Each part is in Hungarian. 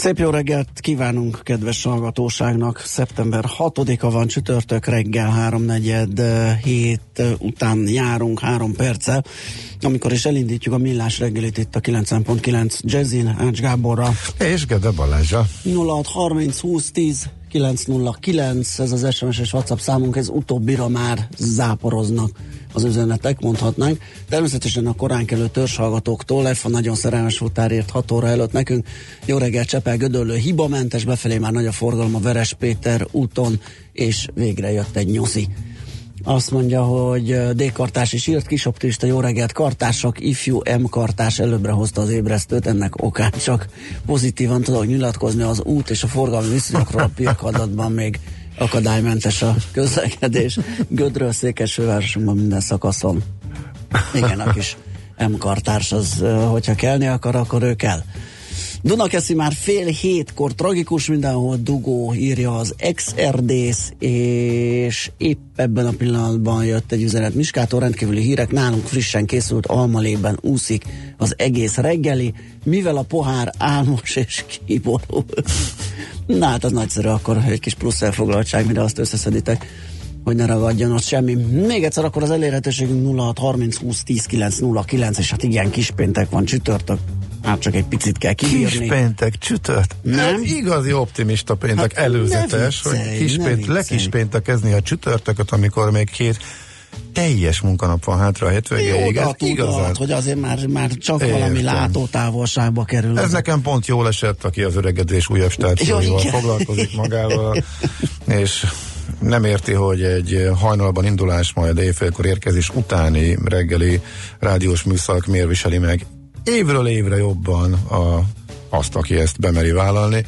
Szép jó reggelt kívánunk kedves hallgatóságnak. Szeptember 6-a van csütörtök reggel 3.47 után járunk 3 perccel, amikor is elindítjuk a millás reggelit itt a 90.9 Jazzin Ács Gáborra. És Gede Balázsa. 0630 20 10 909, ez az SMS és WhatsApp számunk, ez utóbbira már záporoznak az üzenetek, mondhatnánk. Természetesen a korán kelő törzshallgatóktól, F a nagyon szerelmes futárért 6 óra előtt nekünk. Jó reggel, Csepel, Gödöllő, hibamentes, befelé már nagy a forgalom a Veres Péter úton, és végre jött egy nyoszi. Azt mondja, hogy D-kartás is írt, kis optimista, jó reggelt, kartások, ifjú M kartás előbbre hozta az ébresztőt, ennek okán csak pozitívan tudok nyilatkozni az út és a forgalmi viszonyokról a pirkadatban még akadálymentes a közlekedés. Gödről Székesfővárosunkban minden szakaszon. Igen, a kis M kartárs az, hogyha kelni akar, akkor ő kell. Dunakeszi már fél hétkor tragikus, mindenhol dugó, írja az XRDS, és épp ebben a pillanatban jött egy üzenet Miskától, rendkívüli hírek, nálunk frissen készült almalében úszik az egész reggeli, mivel a pohár álmos és kiborul. Na hát az nagyszerű, akkor egy kis plusz elfoglaltság, mire azt összeszeditek hogy ne ragadjon ott semmi. Még egyszer akkor az elérhetőségünk 06 30 20 10 9 09, és hát igen, kis péntek van csütörtök, hát csak egy picit kell kibírni. Kis péntek, csütört. Nem? Igazi optimista péntek, hát előzetes, viccelj, hogy kis pént, lekis péntekezni a csütörtököt, amikor még két teljes munkanap van hátra a hétvégéig. Ez igazán. hogy azért már, már csak Értem. valami látótávolságba kerül. Ez az nekem pont jól esett, aki az öregedés újabb stációival foglalkozik magával, és nem érti, hogy egy hajnalban indulás, majd éjfélkor érkezés utáni reggeli rádiós műszak miért viseli meg évről évre jobban a, azt, aki ezt bemeri vállalni,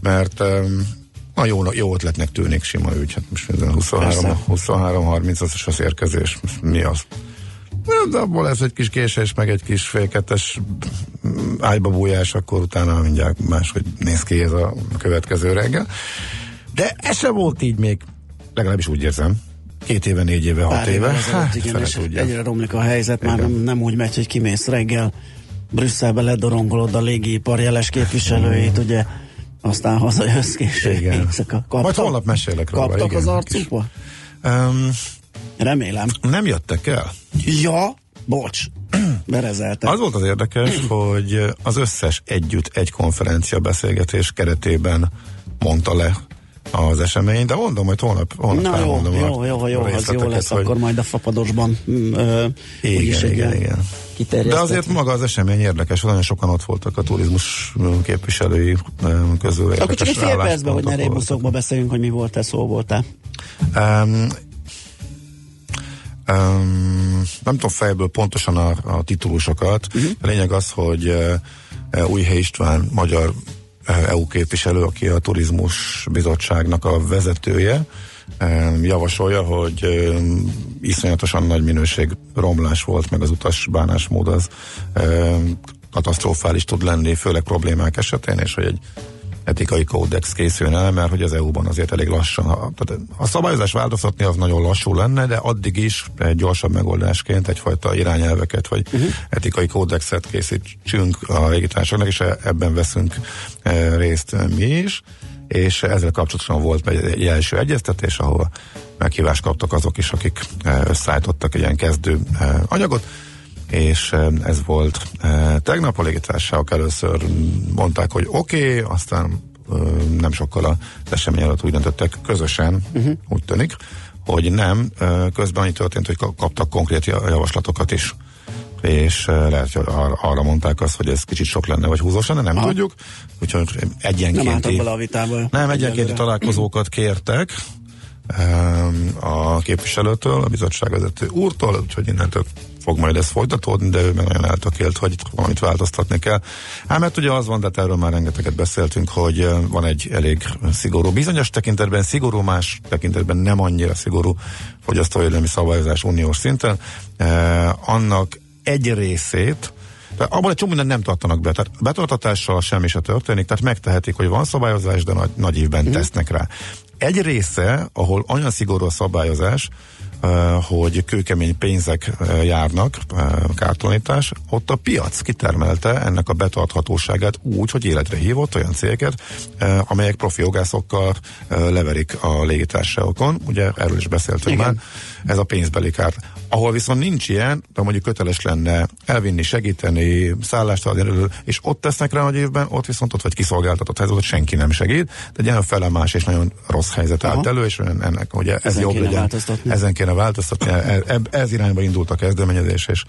mert um, a jó, jó ötletnek tűnik sima ügy. Hát most minden 23, 23 30 as az érkezés, mi az? De abból lesz egy kis késés, meg egy kis félkettes ágyba bújás, akkor utána mindjárt máshogy néz ki ez a következő reggel. De ez sem volt így még, legalábbis úgy érzem. Két éve, négy éve, hat Pár éve. éve hát, igen, és egyre romlik a helyzet, már nem, nem úgy megy, hogy kimész reggel, Brüsszelbe ledorongolod a légipar jeles képviselőit, ugye, aztán hazajössz később. Igen. Kaptak, Majd holnap mesélek róla. Kaptak igen, az arcukba? Um, Remélem. Nem jöttek el? Ja, bocs, berezeltek. Az volt az érdekes, hogy az összes együtt egy konferencia beszélgetés keretében mondta le az esemény, de mondom, hogy holnap, holnap Na jó, jó, jó, jó, az jó lesz, hogy... akkor majd a fapadosban mm, ö, igen, igen, igen. De azért maga az esemény érdekes, nagyon sokan ott voltak a turizmus képviselői közül. Akkor csak egy fél percben, hogy ne rébuszokba beszéljünk, hogy mi volt-e, szó volt-e. Um, Um, nem tudom fejből pontosan a, a titulusokat. Uh-huh. A lényeg az, hogy uh, Újhely István magyar EU képviselő, aki a turizmus bizottságnak a vezetője, javasolja, hogy iszonyatosan nagy minőség romlás volt, meg az utas bánásmód az katasztrofális tud lenni, főleg problémák esetén, és hogy egy etikai kódex készüljön el, mert hogy az EU-ban azért elég lassan. A, tehát a szabályozás változtatni az nagyon lassú lenne, de addig is egy gyorsabb megoldásként egyfajta irányelveket vagy uh-huh. etikai kódexet készítsünk a légitársaságnak, és ebben veszünk e, részt mi is. és ezzel kapcsolatosan volt egy első egyeztetés, ahol meghívást kaptak azok is, akik összeállítottak egy ilyen kezdő anyagot, és ez volt tegnap a légitársaságok először mondták, hogy oké, okay, aztán nem sokkal az esemény alatt úgy döntöttek közösen, uh-huh. úgy tűnik, hogy nem. Közben annyi történt, hogy kaptak konkrét javaslatokat is és lehet, hogy arra mondták azt, hogy ez kicsit sok lenne, vagy húzós lenne, nem Aha. tudjuk. Úgyhogy egyenkénti, nem a vitába. Nem, egyenkénti találkozókat kértek a képviselőtől, a bizottságvezető úrtól, úgyhogy innentől fog majd ez folytatódni, de ő meg nagyon eltökélt, hogy itt valamit változtatni kell. Hát mert ugye az van, de erről már rengeteget beszéltünk, hogy van egy elég szigorú, bizonyos tekintetben szigorú, más tekintetben nem annyira szigorú fogyasztóvédelmi szabályozás uniós szinten. Eh, annak egy részét, tehát abban egy csomó mindent nem tartanak be. Tehát betartatással semmi se történik, tehát megtehetik, hogy van szabályozás, de nagy, nagy évben mm. tesznek rá. Egy része, ahol olyan szigorú a szabályozás, hogy kőkemény pénzek járnak, kártalanítás, ott a piac kitermelte ennek a betarthatóságát úgy, hogy életre hívott olyan cégeket, amelyek profi jogászokkal leverik a légitársaságokon. Ugye erről is beszéltünk Igen. már. Ez a pénzbeli kárt. Ahol viszont nincs ilyen, de mondjuk köteles lenne elvinni, segíteni, szállást adni, és ott tesznek rá nagy évben, ott viszont ott vagy kiszolgáltatott helyzet, ott senki nem segít, de egy olyan felemás és nagyon rossz helyzet állt elő, és ennek ugye ez ezen jobb legyen. Ezen kéne változtatni. Ez, ez irányba indult a kezdeményezés, és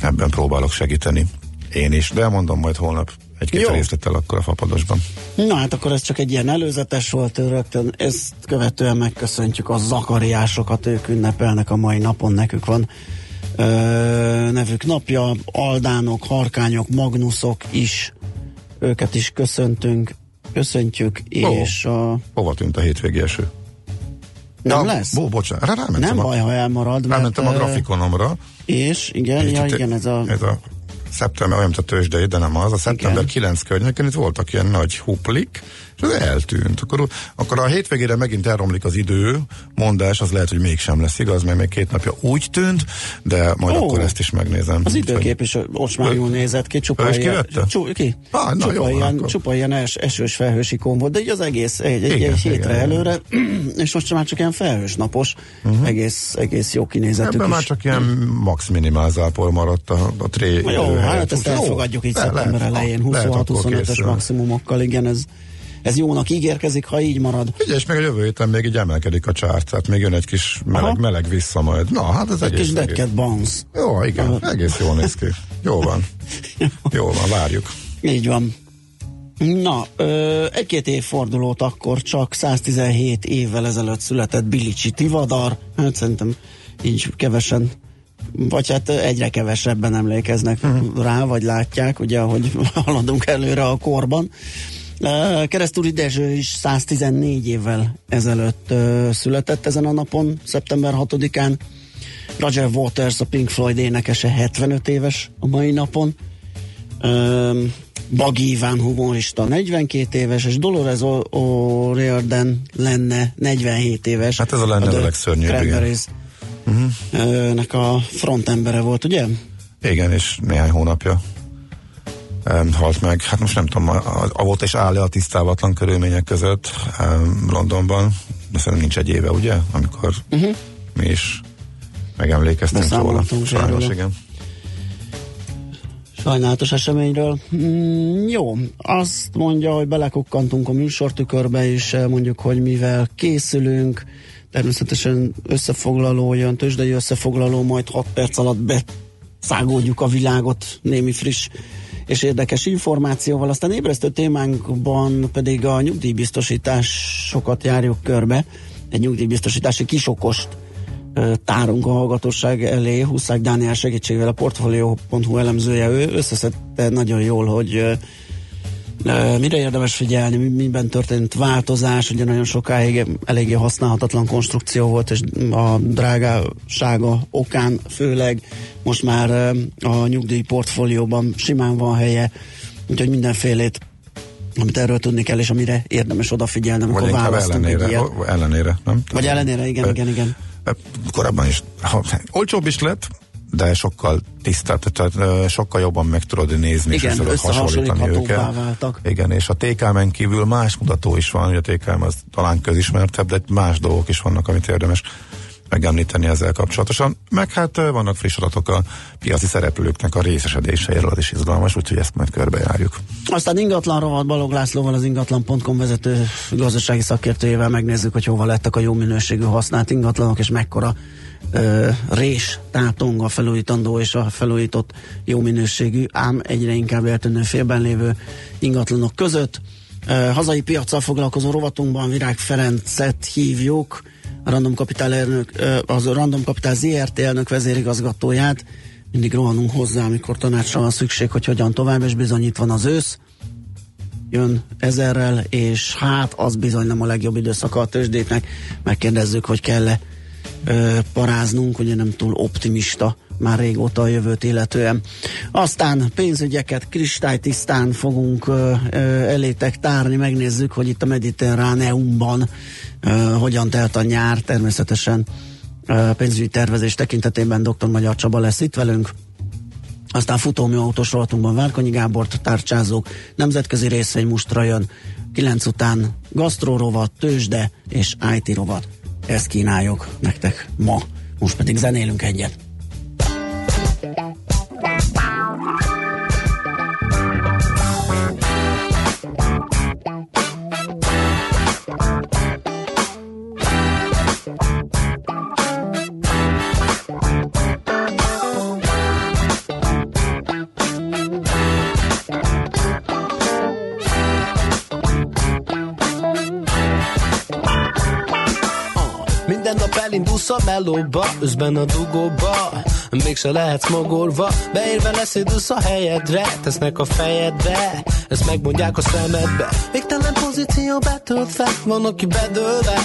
ebben próbálok segíteni én is, de mondom majd holnap egy-két részlettel akkor a fapadosban. Na hát akkor ez csak egy ilyen előzetes volt, rögtön ezt követően megköszöntjük a zakariásokat, ők ünnepelnek a mai napon, nekük van ö, nevük napja, aldánok, harkányok, magnuszok is, őket is köszöntünk, köszöntjük, és a... Hova tűnt a hétvégi eső? Nem ja, lesz? Bo, bocsánat, rá, rámentem Nem a, baj, ha elmarad. Rámentem mert, a grafikonomra. És, igen, ja, igen, ez a... Ez a szeptember, olyan, mint a tőzsdei, de nem az, a szeptember Igen. 9 környékén itt voltak ilyen nagy huplik, és ez eltűnt. Akkor, akkor a hétvégére megint elromlik az idő, mondás, az lehet, hogy mégsem lesz igaz, mert még két napja úgy tűnt, de majd oh, akkor ezt is megnézem. Az időkép is most már jól nézett ki, csupa ilyen, csu, ki? Ah, na, csupa, jó, ilyen, csupa ilyen es, esős felhősikon volt, de így az egész egy, egy, igen, egy hétre igen, előre, és most már csak ilyen felhős napos, uh-huh. egész, egész jó kinézetük Ebben is. már csak ilyen max minimál zápor maradt a, a tré. Jó, hát ezt elfogadjuk így szeptember elején, 26-25-ös maximumokkal, igen, ez ez jónak ígérkezik, ha így marad. Ugye, és meg a jövő héten még így emelkedik a csárt, tehát még jön egy kis meleg, meleg vissza majd. Na, hát ez egy egész... Kis egész. bounce. Jó, igen, Aha. egész jól néz ki. Jó van. Jó van, várjuk. Így van. Na, egy-két évfordulót akkor csak 117 évvel ezelőtt született Bilicsi Tivadar. Hát szerintem így kevesen vagy hát egyre kevesebben emlékeznek uh-huh. rá, vagy látják, ugye, ahogy haladunk előre a korban. Keresztúri Dezső is 114 évvel ezelőtt született ezen a napon, szeptember 6-án. Roger Waters, a Pink Floyd énekese 75 éves a mai napon. Bagi Iván humorista 42 éves, és Dolores O'Riordan lenne 47 éves. Hát ez a lenne a, a legszörnyűbb, igen. Uh-huh. Nek a frontembere volt, ugye? Igen, és néhány hónapja um, halt meg. Hát most nem tudom, a, a volt és áll a tisztávatlan körülmények között um, Londonban, de szerintem nincs egy éve, ugye? Amikor uh-huh. mi is megemlékeztünk róla. Sajnos, igen. Sajnálatos eseményről. Mm, jó, azt mondja, hogy belekukkantunk a műsortükörbe, és mondjuk, hogy mivel készülünk, természetesen összefoglaló jön, tőzsdei összefoglaló, majd 6 perc alatt beszágódjuk a világot némi friss és érdekes információval. Aztán ébresztő témánkban pedig a nyugdíjbiztosításokat járjuk körbe. Egy nyugdíjbiztosítási kisokost tárunk a hallgatóság elé. Huszák Dániel segítségével a Portfolio.hu elemzője, ő összeszedte nagyon jól, hogy Mire érdemes figyelni, miben történt változás, ugye nagyon sokáig eléggé használhatatlan konstrukció volt, és a drágásága okán főleg most már a nyugdíj portfólióban simán van helye, úgyhogy mindenfélét amit erről tudni kell, és amire érdemes odafigyelni, amikor választunk ellenére, egy ilyet. ellenére, nem? Vagy ellenére, igen, igen, igen. Korábban is. Ha, olcsóbb is lett, de sokkal tisztább, tehát sokkal jobban meg tudod nézni, Igen, és tudod hasonlítani őket. Váltak. Igen, és a TKM-en kívül más mutató is van, hogy a TKM az talán közismertebb, de más dolgok is vannak, amit érdemes megemlíteni ezzel kapcsolatosan. Meg hát vannak friss adatok a piaci szereplőknek a részesedéseiről, az is izgalmas, úgyhogy ezt majd körbejárjuk. Aztán ingatlan rovat Balog Lászlóval, az ingatlan.com vezető gazdasági szakértőjével megnézzük, hogy hova lettek a jó minőségű használt ingatlanok, és mekkora ö, rés tátong a felújítandó és a felújított jó minőségű, ám egyre inkább eltűnő félben lévő ingatlanok között. Ö, hazai piacsal foglalkozó rovatunkban Virág Ferencet hívjuk, Random Capital, elnök, az Random Capital ZRT elnök vezérigazgatóját. Mindig rohanunk hozzá, amikor tanácsra van szükség, hogy hogyan tovább, és bizony itt van az ősz. Jön ezerrel, és hát az bizony nem a legjobb időszaka a tőzsdéknek. Megkérdezzük, hogy kell-e ö, paráznunk, ugye nem túl optimista már régóta a jövőt illetően. Aztán pénzügyeket kristálytisztán fogunk ö, ö, elétek tárni, megnézzük, hogy itt a Mediterráneumban hogyan telt a nyár, természetesen pénzügyi tervezés tekintetében dr. Magyar Csaba lesz itt velünk, aztán futómű autós rovatunkban Várkonyi Gábort tárcsázók, nemzetközi részvény mustra jön, kilenc után gasztrórovat, tőzsde és IT rovat. Ezt kínáljuk nektek ma. Most pedig zenélünk egyet. Elindulsz a melóba, özben a dugóba Mégse lehetsz magorva, beérve leszédülsz a helyedre Tesznek a fejedbe, ezt megmondják a szemedbe. Végtelen pozíció betöltve, van aki bedőlve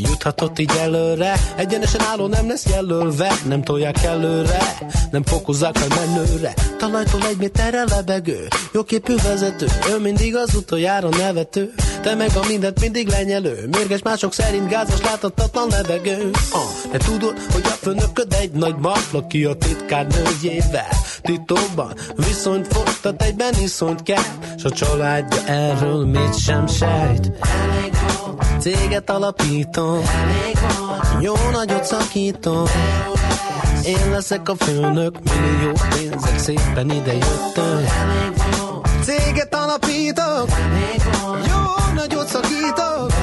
Juthatott így előre, egyenesen álló nem lesz jelölve. Nem tolják előre, nem fokozzák fel menőre. Talajtól egy méterre lebegő, jóképű vezető. Ő mindig az utoljára nevető. Te meg a mindent mindig lenyelő. Mérges mások szerint gázos láthatatlan levegő. Uh, Te tudod, hogy a főnököd egy nagy mafla Ki a titkár nőjével. Titokban viszonyt folytat egyben iszonyt kell. S a családja erről mit sem sejt. Elég volt Céget alapítom. Jó nagyot szakítom. Én leszek a főnök Millió pénzek szépen ide jöttem Céget alapítok. Jó nagyot szakítok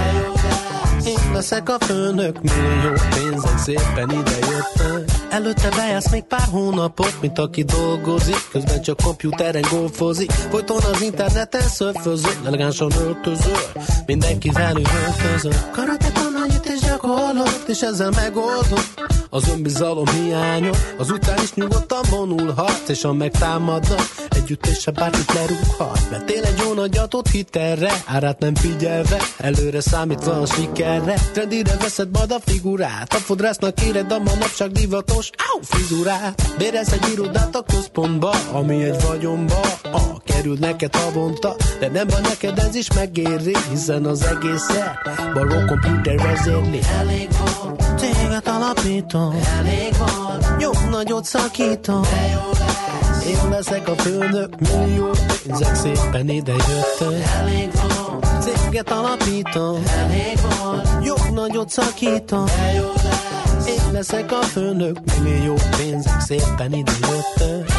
Én leszek a főnök. Millió pénzek szépen ide jöttek. Előtte bejársz még pár hónapot Mint aki dolgozik. Közben csak komputeren golfozik. Folyton az interneten szörfözöl Elegánsan öltözöl Mindenki velük öltözöl Karate tananyit és gyakorlott És ezzel megoldott az önbizalom hiánya Az után is nyugodtan vonulhat És ha megtámadnak Együttese bárkit lerúghat. Mert él egy jó nagyatot hitelre Árát nem figyelve Előre számítva a sikerre. Trendire veszed majd a figurát A fodrásznak éred a manapság divatos Áú, frizurát. Bérez egy irodát a központba Ami egy vagyomba a, Kerül neked havonta De nem van neked ez is megéri Hiszen az egészet Baró komputer vezérli. Elég volt Téged alapítom Elég van Jó nagyot szakítom. De jó lesz Én leszek a főnök Millió pénzek szépen ide jöttek. Elég van Céget alapítom. Elég van Jó nagyot szakítom. De jó lesz Én leszek a főnök Millió pénzek szépen ide jöttek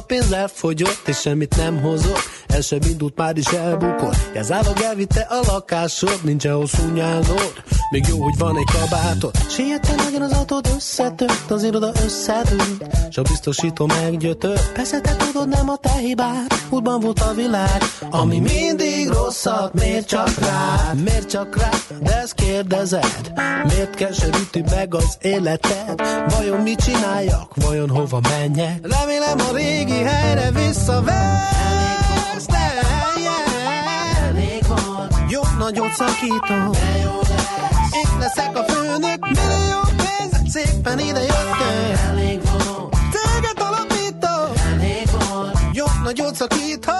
a pénz elfogyott, és semmit nem hozott. El sem indult, már is elbukott. Jelzálog elvitte a lakásod, nincs hosszú nyálod. Még jó, hogy van egy kabátod. Sietve nagyon az autód összetört, az iroda összedőlt. S a biztosító meggyötört. Persze te tudod, nem a te hibád. Útban volt a világ, ami mindig rosszat, miért csak rá? Miért csak rá? De ezt kérdezed. Miért keseríti meg az életed? Vajon mit csináljak? Vajon hova menjek? Remélem a régi helyre visszavesz. Elég volt, elég volt. Jó nagyot szakítom. Én leszek a főnök, millió pénzek szépen ide jöttem. Elég volt. Téged alapítom. Elég volt. Jó nagyot szakítom.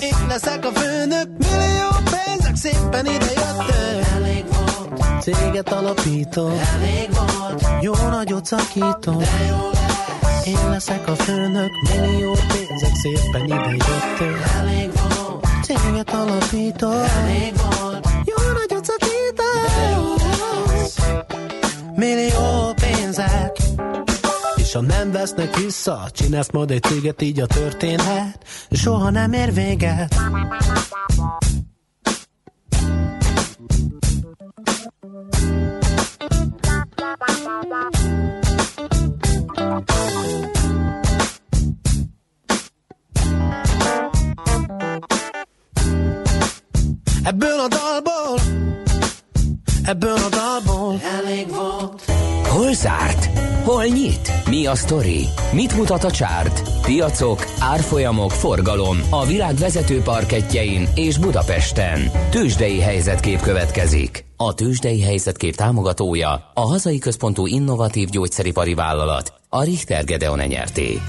Én leszek a főnök, millió pénzek szépen ide jöttem. Elég volt. Céget alapítom. Elég volt. Jó nagyot szakítom. De jó lesz. Én leszek a főnök, millió pénzek szépen ide jöttem. Elég volt. Céget alapítom. Elég volt. Jó jó lesz. Millió pénzek és ha nem vesznek vissza, csinálsz majd egy céget, így a történhet, soha nem ér véget. Ebből a dalból, ebből a dalból elég volt. Hol zárt? Hol nyit? Mi a sztori? Mit mutat a csárt? Piacok, árfolyamok, forgalom a világ vezető parketjein és Budapesten. Tősdei helyzetkép következik. A Tősdei helyzetkép támogatója a hazai központú innovatív gyógyszeripari vállalat, a Richter Gedeon nyerté.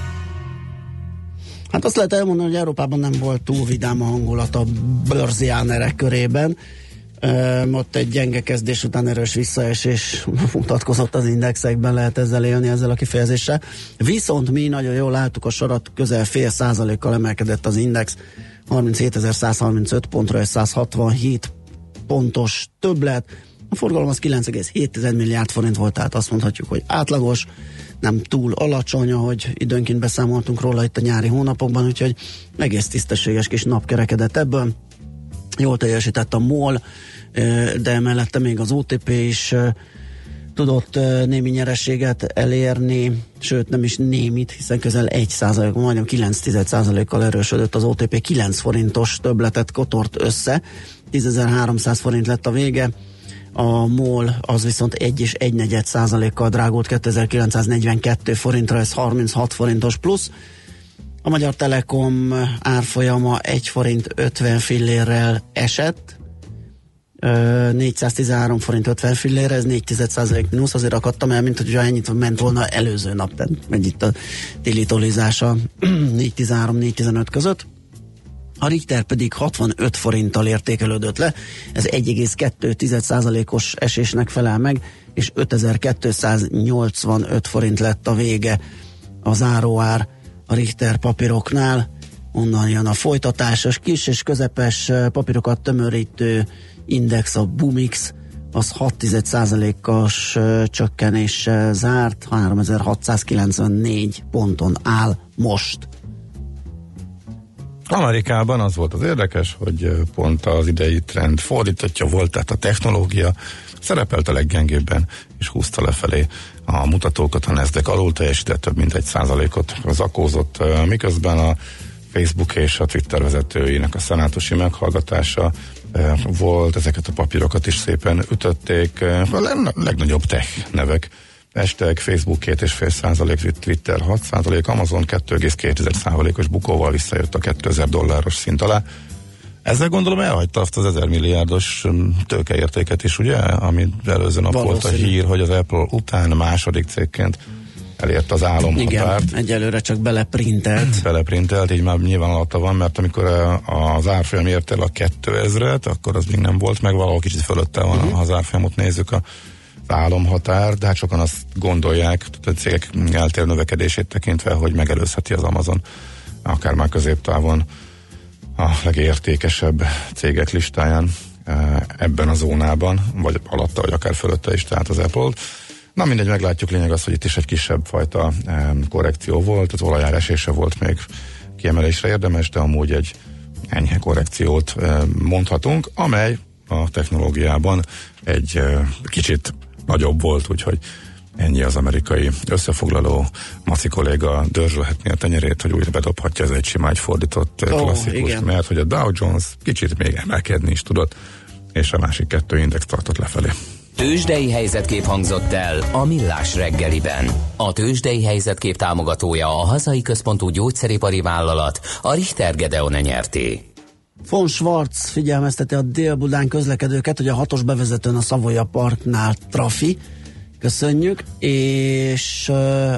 Hát azt lehet elmondani, hogy Európában nem volt túl vidám a hangulat a börziánerek körében. Um, ott egy gyenge kezdés után erős visszaesés mutatkozott az indexekben, lehet ezzel élni, ezzel a kifejezéssel. Viszont mi nagyon jól láttuk a sorat, közel fél százalékkal emelkedett az index, 37.135 pontra és 167 pontos többlet. A forgalom az 9,7 milliárd forint volt, tehát azt mondhatjuk, hogy átlagos, nem túl alacsony, ahogy időnként beszámoltunk róla itt a nyári hónapokban, úgyhogy egész tisztességes kis nap kerekedett ebből. Jól teljesített a MOL, de mellette még az OTP is tudott némi nyerességet elérni, sőt nem is némit, hiszen közel 1 százalék, majdnem 9 százalékkal erősödött az OTP, 9 forintos többletet kotort össze, 10.300 forint lett a vége, a MOL az viszont 1 és 1 negyed százalékkal drágult 2942 forintra, ez 36 forintos plusz. A Magyar Telekom árfolyama 1 forint 50 fillérrel esett, 413 forint 50 fillére, ez 4 mínusz, azért akadtam el, mint hogyha ennyit ment volna előző nap, tehát itt a téli tolizása 413-415 között. A Richter pedig 65 forinttal értékelődött le, ez 1,2%-os esésnek felel meg, és 5285 forint lett a vége a záróár a Richter papíroknál. Onnan jön a folytatásos kis és közepes papírokat tömörítő index, a Bumix, az 6,1%-os csökkenés zárt, 3694 ponton áll most. Amerikában az volt az érdekes, hogy pont az idei trend fordítottja volt, tehát a technológia szerepelt a leggyengébben, és húzta lefelé a mutatókat, a Nasdaq alul teljesített több mint egy százalékot zakózott, miközben a Facebook és a Twitter vezetőinek a szenátusi meghallgatása volt, ezeket a papírokat is szépen ütötték. A legnagyobb tech nevek estek, Facebook 2,5 százalék, Twitter 6 százalék, Amazon 2,2 százalékos bukóval visszajött a 2000 dolláros szint alá. Ezzel gondolom elhagyta azt az 1000 milliárdos tőkeértéket is, ugye? Amit előző nap volt a hír, hogy az Apple után második cégként elért az álomhatárt. Igen, egyelőre csak beleprintelt. beleprintelt, így már nyilván alatta van, mert amikor az árfolyam ért el a 2000-et, akkor az még nem volt meg, valahol kicsit fölötte van, uh-huh. ha az árfolyamot nézzük a álomhatár, de hát sokan azt gondolják, a cégek eltér növekedését tekintve, hogy megelőzheti az Amazon akár már középtávon a legértékesebb cégek listáján e, ebben a zónában, vagy alatta, vagy akár fölötte is, tehát az Apple. Na mindegy, meglátjuk, lényeg az, hogy itt is egy kisebb fajta e, korrekció volt, az olajár esése volt még kiemelésre érdemes, de amúgy egy enyhe korrekciót e, mondhatunk, amely a technológiában egy kicsit nagyobb volt, úgyhogy ennyi az amerikai összefoglaló. Maci kolléga dörzsölhetné a tenyerét, hogy újra bedobhatja ez egy sima, egy fordított oh, klasszikus, igen. mert hogy a Dow Jones kicsit még emelkedni is tudott, és a másik kettő index tartott lefelé. Tőzsdei helyzetkép hangzott el a Millás reggeliben. A Tőzsdei helyzetkép támogatója a hazai központú gyógyszeripari vállalat, a Richter Gedeon nyerté. Von Schwarz figyelmezteti a Dél-Budán közlekedőket, hogy a hatos bevezetőn a Savoya Parknál trafi. Köszönjük, és uh,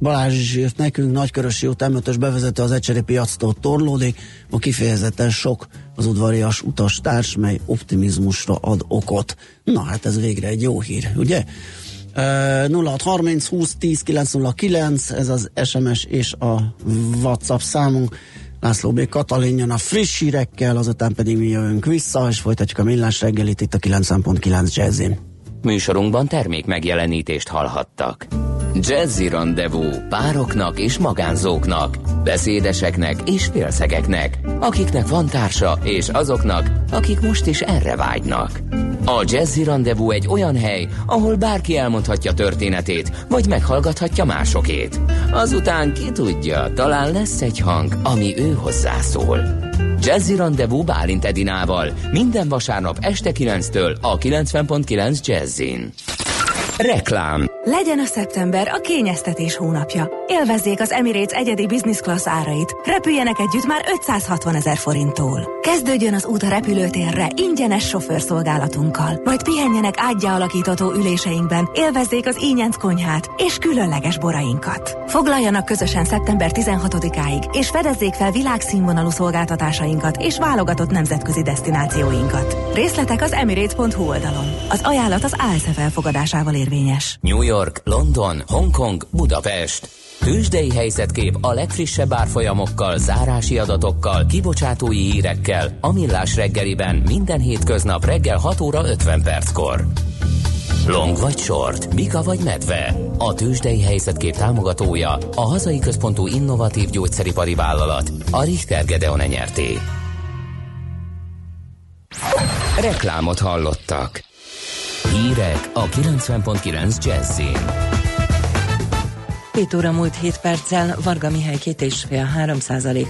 Balázs is írt nekünk, Nagykörösi út m bevezető az Ecseri piactól torlódik, a kifejezetten sok az udvarias utastárs, mely optimizmusra ad okot. Na hát ez végre egy jó hír, ugye? Uh, 0630 20 10 909, ez az SMS és a WhatsApp számunk. László B. Katalin jön a friss hírekkel, azután pedig mi jövünk vissza, és folytatjuk a millás reggelit itt a 90.9 Jazzin. Műsorunkban termék megjelenítést hallhattak. Jazzy Rendezvú pároknak és magánzóknak, beszédeseknek és félszegeknek, akiknek van társa és azoknak, akik most is erre vágynak. A Jazzy Rendezvú egy olyan hely, ahol bárki elmondhatja történetét, vagy meghallgathatja másokét. Azután ki tudja, talán lesz egy hang, ami ő hozzászól. Jazzy Rendezvú Bálint Edinával minden vasárnap este 9-től a 90.9 Jazzin. Reklám legyen a szeptember a kényeztetés hónapja. Élvezzék az Emirates egyedi business class árait. Repüljenek együtt már 560 ezer forinttól. Kezdődjön az út a repülőtérre ingyenes sofőrszolgálatunkkal. Majd pihenjenek ágyja alakítató üléseinkben, élvezzék az ínyenc konyhát és különleges borainkat. Foglaljanak közösen szeptember 16-áig, és fedezzék fel világszínvonalú szolgáltatásainkat és válogatott nemzetközi destinációinkat. Részletek az emirates.hu oldalon. Az ajánlat az ASF elfogadásával érvényes. New York, London, Hongkong, Budapest. Tőzsdei helyzetkép a legfrissebb árfolyamokkal, zárási adatokkal, kibocsátói hírekkel, a Millás reggeliben minden hétköznap reggel 6 óra 50 perckor. Long vagy short, Mika vagy medve. A tőzsdei helyzetkép támogatója, a hazai központú innovatív gyógyszeripari vállalat, a Richter Gedeon nyerté. Reklámot hallottak. Hírek a 90.9 Jazzin. 7 óra múlt 7 perccel Varga Mihály két és fél 3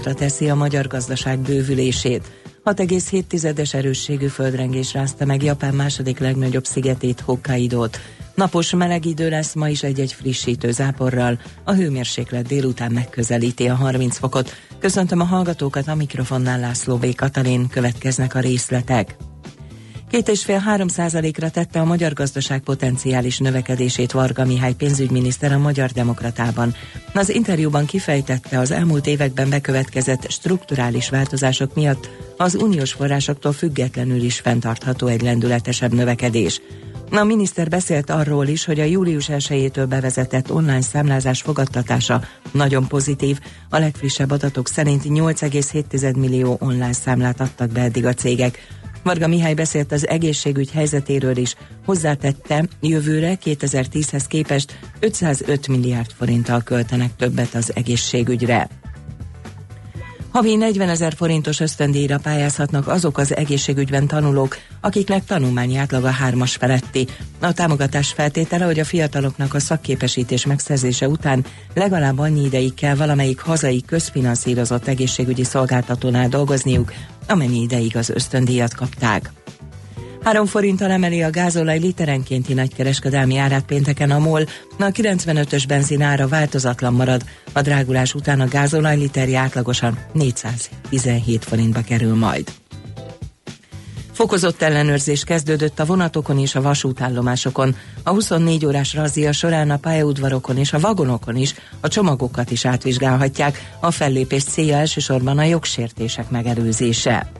ra teszi a magyar gazdaság bővülését. 6,7-es erősségű földrengés rázta meg Japán második legnagyobb szigetét, Hokkaidót. Napos meleg idő lesz ma is egy-egy frissítő záporral. A hőmérséklet délután megközelíti a 30 fokot. Köszöntöm a hallgatókat, a mikrofonnál László B. Katalin, következnek a részletek. Két és fél három százalékra tette a magyar gazdaság potenciális növekedését Varga Mihály pénzügyminiszter a Magyar Demokratában. Az interjúban kifejtette az elmúlt években bekövetkezett strukturális változások miatt az uniós forrásoktól függetlenül is fenntartható egy lendületesebb növekedés. A miniszter beszélt arról is, hogy a július 1-től bevezetett online számlázás fogadtatása nagyon pozitív. A legfrissebb adatok szerint 8,7 millió online számlát adtak be eddig a cégek. Varga Mihály beszélt az egészségügy helyzetéről is. Hozzátette, jövőre 2010-hez képest 505 milliárd forinttal költenek többet az egészségügyre. Havi 40 ezer forintos ösztöndíjra pályázhatnak azok az egészségügyben tanulók, akiknek tanulmányi átlaga hármas feletti. A támogatás feltétele, hogy a fiataloknak a szakképesítés megszerzése után legalább annyi ideig kell valamelyik hazai közfinanszírozott egészségügyi szolgáltatónál dolgozniuk, amennyi ideig az ösztöndíjat kapták. 3 forinttal emeli a gázolaj literenkénti nagykereskedelmi árát pénteken a MOL, a 95-ös benzin ára változatlan marad, a drágulás után a gázolaj literje átlagosan 417 forintba kerül majd. Fokozott ellenőrzés kezdődött a vonatokon és a vasútállomásokon. A 24 órás razzia során a pályaudvarokon és a vagonokon is a csomagokat is átvizsgálhatják. A fellépés célja elsősorban a jogsértések megelőzése.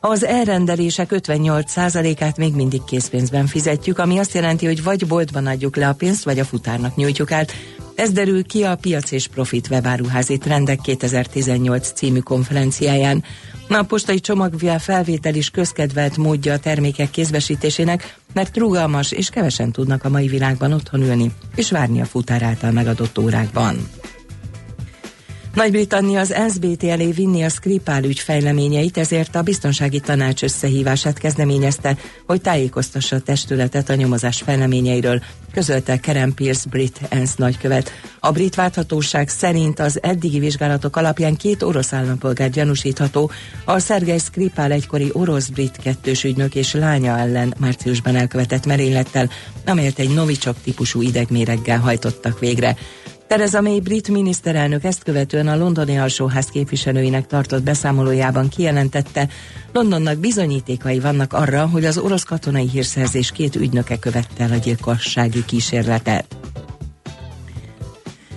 Az elrendelések 58%-át még mindig készpénzben fizetjük, ami azt jelenti, hogy vagy boltban adjuk le a pénzt, vagy a futárnak nyújtjuk át. Ez derül ki a Piac és Profit webáruházi trendek 2018 című konferenciáján. A postai csomagvia felvétel is közkedvelt módja a termékek kézbesítésének, mert rugalmas és kevesen tudnak a mai világban otthon ülni és várni a futár által megadott órákban. Nagy-Britannia az SBT elé vinni a Skripál ügy fejleményeit, ezért a biztonsági tanács összehívását kezdeményezte, hogy tájékoztassa a testületet a nyomozás fejleményeiről, közölte Keren Pierce brit ENSZ nagykövet. A brit válthatóság szerint az eddigi vizsgálatok alapján két orosz állampolgár gyanúsítható a Szergej Skripál egykori orosz-brit kettős ügynök és lánya ellen márciusban elkövetett merénylettel, amelyet egy novicsok típusú idegméreggel hajtottak végre. Tereza May brit miniszterelnök ezt követően a londoni alsóház képviselőinek tartott beszámolójában kijelentette, Londonnak bizonyítékai vannak arra, hogy az orosz katonai hírszerzés két ügynöke követte el a gyilkossági kísérletet.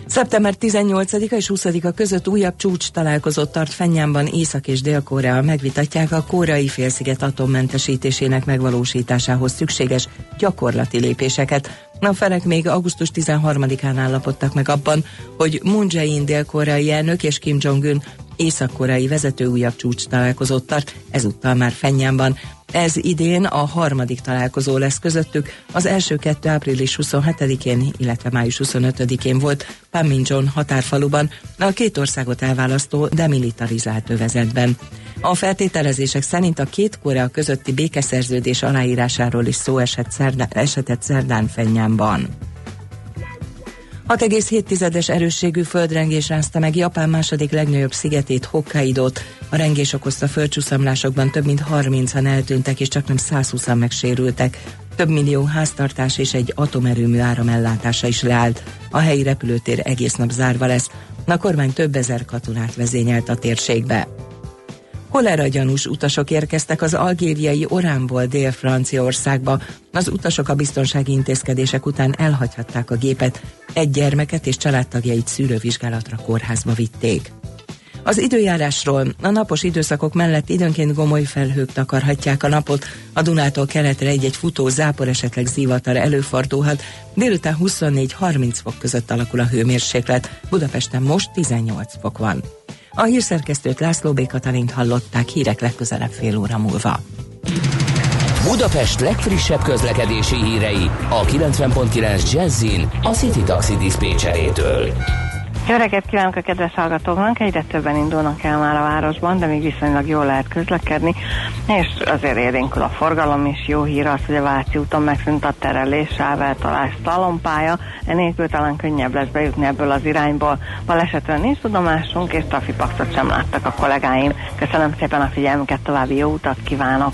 Szeptember 18-a és 20-a között újabb csúcs találkozót tart Fenyánban Észak- és Dél-Korea megvitatják a koreai félsziget atommentesítésének megvalósításához szükséges gyakorlati lépéseket. A felek még augusztus 13-án állapodtak meg abban, hogy Moon Jae-in dél-koreai elnök és Kim Jong-un észak-koreai vezető újabb csúcs találkozót tart, ezúttal már Fenyánban. Ez idén a harmadik találkozó lesz közöttük, az első kettő április 27-én, illetve május 25-én volt Panmunjom határfaluban, a két országot elválasztó demilitarizált övezetben. A feltételezések szerint a két Korea közötti békeszerződés aláírásáról is szó esett szerdán, esetett szerdán Fenyánban. 6,7-es erősségű földrengés rázta meg Japán második legnagyobb szigetét, Hokkaidót. A rengés okozta földcsúszamlásokban több mint 30-an eltűntek, és csak nem 120-an megsérültek. Több millió háztartás és egy atomerőmű áramellátása is leállt. A helyi repülőtér egész nap zárva lesz. A kormány több ezer katonát vezényelt a térségbe. Kolera gyanús utasok érkeztek az algériai Oránból Dél-Franciaországba. Az utasok a biztonsági intézkedések után elhagyhatták a gépet, egy gyermeket és családtagjait szűrővizsgálatra kórházba vitték. Az időjárásról a napos időszakok mellett időnként gomoly felhők takarhatják a napot, a Dunától keletre egy-egy futó zápor esetleg zivatar előfordulhat, délután 24-30 fok között alakul a hőmérséklet, Budapesten most 18 fok van. A hírszerkesztőt László B. Katalint hallották hírek legközelebb fél óra múlva. Budapest legfrissebb közlekedési hírei a 90.9 Jazzin a City Taxi Dispécsejétől. Jó reggelt kívánok a kedves hallgatóknak! Egyre többen indulnak el már a városban, de még viszonylag jól lehet közlekedni, és azért érénkül a forgalom is. Jó hír az, hogy a Váci úton megszűnt a terelés, sáveltalás, szalompálya, enélkül talán könnyebb lesz bejutni ebből az irányból. Balesetről nincs tudomásunk, és trafipaxot sem láttak a kollégáim. Köszönöm szépen a figyelmüket, további jó utat kívánok!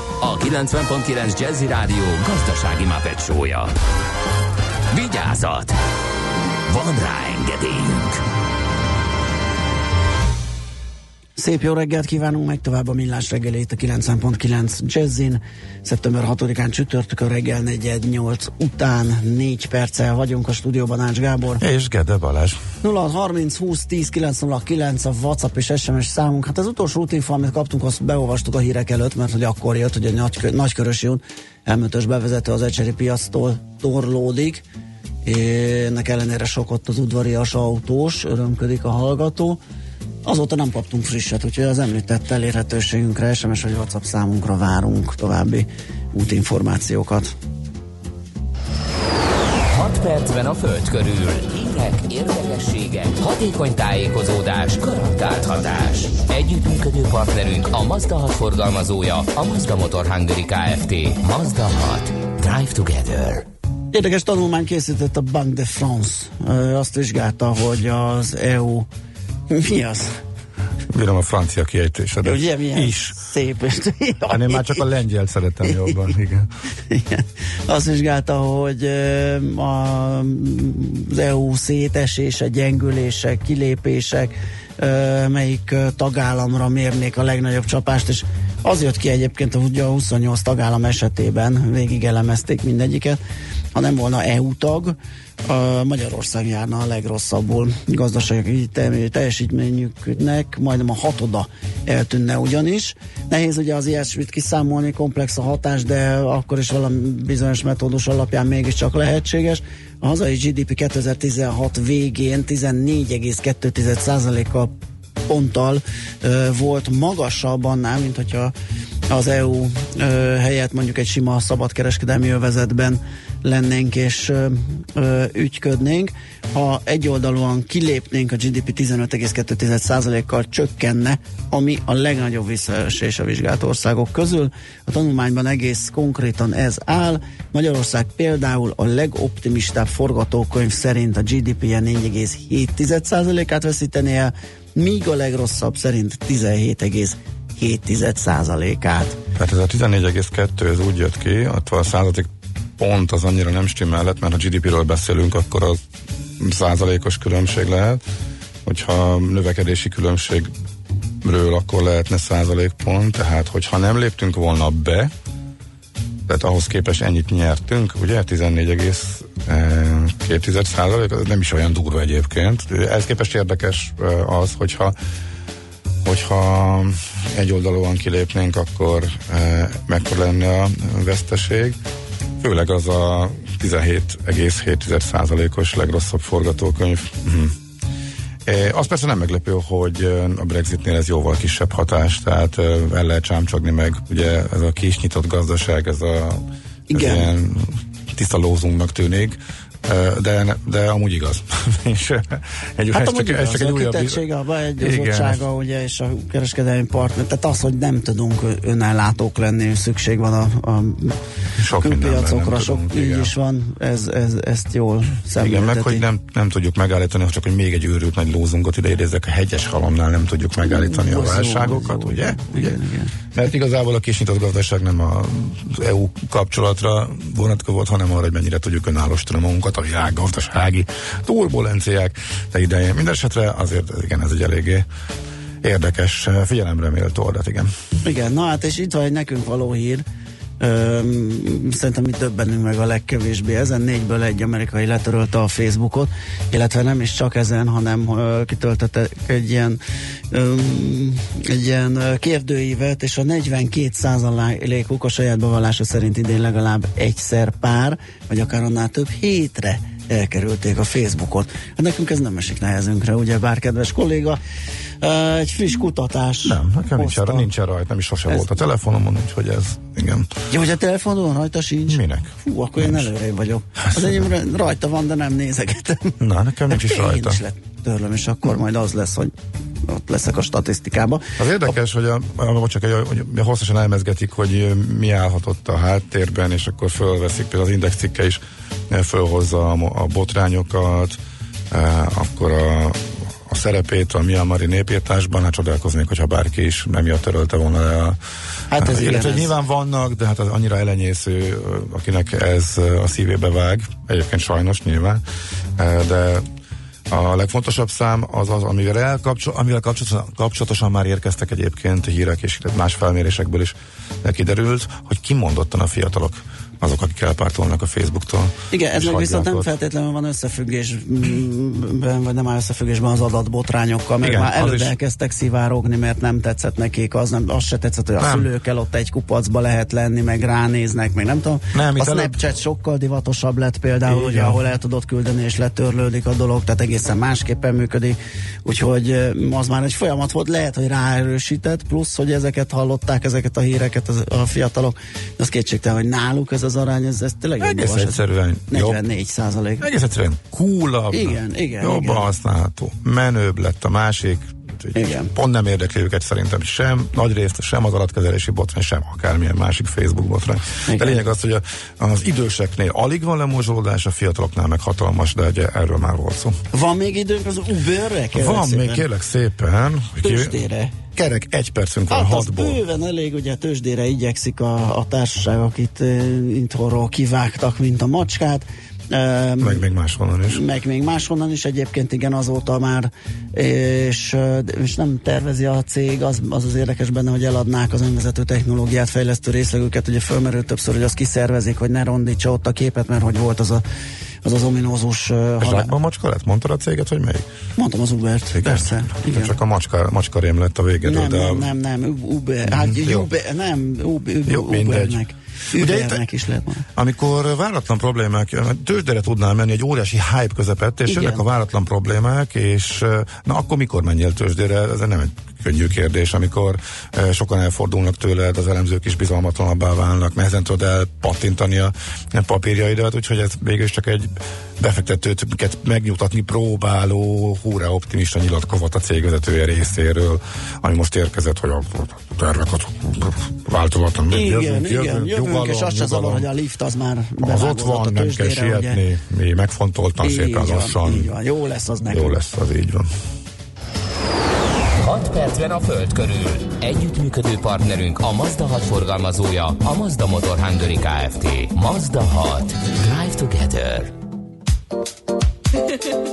a 90.9 Jazzy Rádió gazdasági mapetsója. Vigyázat! Van rá engedélyünk! Szép jó reggelt kívánunk, meg tovább a millás reggelét a 90.9 Jazzin. Szeptember 6-án csütörtökön reggel 418 után 4 perccel vagyunk a stúdióban Ács Gábor. És Gede Balázs. 0 30 20 10 909 a WhatsApp és SMS számunk. Hát az utolsó útinfo, amit kaptunk, azt beolvastuk a hírek előtt, mert hogy akkor jött, hogy a nagy, nagykörösi út elmötös bevezető az ecseri piactól torlódik. Ennek ellenére sokott az udvarias autós, örömködik a hallgató. Azóta nem kaptunk frisset, úgyhogy az említett elérhetőségünkre, SMS vagy WhatsApp számunkra várunk további útinformációkat. 6 percben a Föld körül. Hírek, érdekességek, hatékony tájékozódás, garantált hatás. Együttműködő partnerünk a Mazda 6 forgalmazója, a Mazda Motor Hungary Kft. Mazda 6. Drive Together. Érdekes tanulmány készített a Banque de France. Azt vizsgálta, hogy az EU mi az? Bírom a francia kiejtésedet. Ugye milyen is. szép. Hát én már csak a lengyel szeretem jobban, igen. igen. Azt vizsgálta, hogy a, az EU szétesése, gyengülések, kilépések, melyik tagállamra mérnék a legnagyobb csapást, és az jött ki egyébként, hogy a 28 tagállam esetében végig elemezték mindegyiket, ha nem volna EU tag, Magyarország járna a legrosszabbul gazdasági teljesítményüknek, majdnem a hatoda eltűnne ugyanis. Nehéz ugye az ilyesmit kiszámolni, komplex a hatás, de akkor is valami bizonyos metódus alapján mégiscsak lehetséges. A hazai GDP 2016 végén 14,2%-kal ponttal volt magasabb annál, mint hogyha az EU ö, helyett mondjuk egy sima szabadkereskedelmi övezetben lennénk és ö, ö, ügyködnénk. Ha egyoldalúan kilépnénk, a GDP 15,2%-kal csökkenne, ami a legnagyobb visszaesés a vizsgált országok közül. A tanulmányban egész konkrétan ez áll. Magyarország például a legoptimistább forgatókönyv szerint a GDP-je 4,7%-át veszítené el, míg a legrosszabb szerint 17,7%-át. Tehát ez a 14,2 ez úgy jött ki, ott a századik pont az annyira nem stimmellett, mert ha GDP-ről beszélünk, akkor az százalékos különbség lehet, hogyha növekedési különbségről akkor lehetne százalékpont, tehát hogyha nem léptünk volna be, tehát ahhoz képest ennyit nyertünk, ugye 14,2 százalék, nem is olyan durva egyébként. Ez képest érdekes az, hogyha hogyha egyoldalúan kilépnénk, akkor e, mekkora lenne a veszteség. Főleg az a 17,7%-os legrosszabb forgatókönyv. Hm. E, az persze nem meglepő, hogy a Brexitnél ez jóval kisebb hatás, tehát el lehet csámcsogni meg, ugye ez a kis nyitott gazdaság, ez a Igen. Ez ilyen tiszta lózunknak tűnik, de, de amúgy igaz. és egy, hát ez, csak, igaz, ez csak egy újabb... A a beegyozottsága, ugye, és a kereskedelmi partner, tehát az, hogy nem tudunk önellátók lenni, szükség van a, a sok piacokra, sok tudunk, így igen. is van, ez, ez, ezt jól Igen, meg hogy nem, nem tudjuk megállítani, csak hogy még egy őrült nagy lózungot ide idézek, a hegyes halomnál nem tudjuk megállítani a válságokat, ugye? Igen, igen. igen. Mert igazából a kisnyitott gazdaság nem az EU kapcsolatra vonatkozott, hanem arra, hogy mennyire tudjuk önállósítani magunkat a világ gazdasági turbulenciák de idején. Mindenesetre azért igen, ez egy eléggé érdekes, figyelemre méltó adat, igen. Igen, na hát és itt van egy nekünk való hír, szerintem mi többenünk meg a legkevésbé ezen. Négyből egy amerikai letörölte a Facebookot, illetve nem is csak ezen, hanem ö, kitöltette egy ilyen, egy ilyen kérdőívet, és a 42 százalékuk a saját bevallása szerint idén legalább egyszer pár, vagy akár annál több hétre elkerülték a Facebookot. Hát nekünk ez nem esik nehezünkre, ugye bár kedves kolléga, egy friss kutatás. Nem, nekem nincs, arra, nincs rajta, nem is sose ez... volt a telefonomon, úgyhogy ez, igen. Jó, hogy a telefonon rajta sincs? Minek? Fú, akkor nincs. én előrébb vagyok. Az enyém rajta van, de nem nézegetem. Na, nekem nincs is rajta. Én is törlöm, és akkor majd az lesz, hogy ott leszek a statisztikába. Az érdekes, a... hogy, a, a, csak egy, hogy hosszasan elmezgetik, hogy mi állhatott a háttérben, és akkor fölveszik, például az index cikke is fölhozza a, a botrányokat, akkor a, a szerepét a Myanmari népírtásban, hát csodálkoznék, hogyha bárki is nem jött törölte volna le a Hát ez illetve ez... nyilván vannak, de hát az annyira elenyésző, akinek ez a szívébe vág, egyébként sajnos nyilván, de a legfontosabb szám az az, amivel, elkapcsol, amivel kapcsolatosan, már érkeztek egyébként hírek, és más felmérésekből is kiderült, hogy kimondottan a fiatalok azok, akik elpártolnak a Facebooktól. Igen, ez meg viszont nem feltétlenül van összefüggésben, vagy nem áll összefüggésben az adatbotrányokkal, mert Igen, már előbb is... elkezdtek szivárogni, mert nem tetszett nekik, az, nem, az se tetszett, hogy a nem. szülőkkel ott egy kupacba lehet lenni, meg ránéznek, meg nem tudom. Nem, a Snapchat előbb... sokkal divatosabb lett például, hogy ahol el tudod küldeni és letörlődik a dolog, tehát egészen másképpen működik, úgyhogy az már egy folyamat volt, lehet, hogy ráerősített, plusz, hogy ezeket hallották, ezeket a híreket az, a fiatalok, az kétségtelen, hogy náluk ez az arány, ez, ez tényleg egész magas, egyszerűen 44 százalék. Egész egyszerűen coolabb, igen, igen, jobban igen. használható, menőbb lett a másik, igen. pont nem érdekli őket szerintem sem, nagy részt sem az alatkezelési botrány, sem akármilyen másik Facebook botrány. Igen. De lényeg az, hogy a, az időseknél alig van lemozsolódás, a fiataloknál meg hatalmas, de ugye erről már volt szó. Van még időnk az Uberre? Van szépen. még, kérlek szépen. Tőzsdére kerek egy percünk van hát hatból. Az bőven elég, ugye tőzsdére igyekszik a, a társaság, akit uh, itthonról kivágtak, mint a macskát. Uh, meg még máshonnan is. Meg még máshonnan is egyébként, igen, azóta már, és, és nem tervezi a cég, az, az az érdekes benne, hogy eladnák az önvezető technológiát, fejlesztő részlegüket, ugye fölmerült többször, hogy azt kiszervezik, hogy ne rondítsa ott a képet, mert hogy volt az a az az ominózus... Uh, halál... a macska lett? Mondtad a céget, hogy melyik? Mondtam az Ubert, igen. persze. Igen. Csak a macska, macska rém lett a végén. Nem, de nem, nem, nem, Uber, hát Uber, nem, Uber, Jó, Ubernek. Ugye itt, is lehet mondani. Amikor váratlan problémák, tőzsdere tudnál menni egy óriási hype közepette, és Igen. jönnek a váratlan problémák, és na akkor mikor menjél tőzsdére? Ez nem egy könnyű kérdés, amikor e, sokan elfordulnak tőled, az elemzők is bizalmatlanabbá válnak, nehezen tudod elpattintani a papírjaidat, úgyhogy ez végül csak egy befektetőt megnyugtatni próbáló, húra optimista nyilatkozat a cégvezetője részéről, ami most érkezett, hogy a terveket változatlan igen, jövünk, igen, jövünk, jövünk nyugalom, és azt nyugalom. hogy a lift az már az ott van, nem kell sietni, mi megfontoltan szépen lassan. Így van, jó lesz az nekünk. Jó lesz az, így van. 6 percben a Föld körül. Együttműködő partnerünk a Mazda 6 forgalmazója, a Mazda Motor Hungary Kft. Mazda 6. Drive together.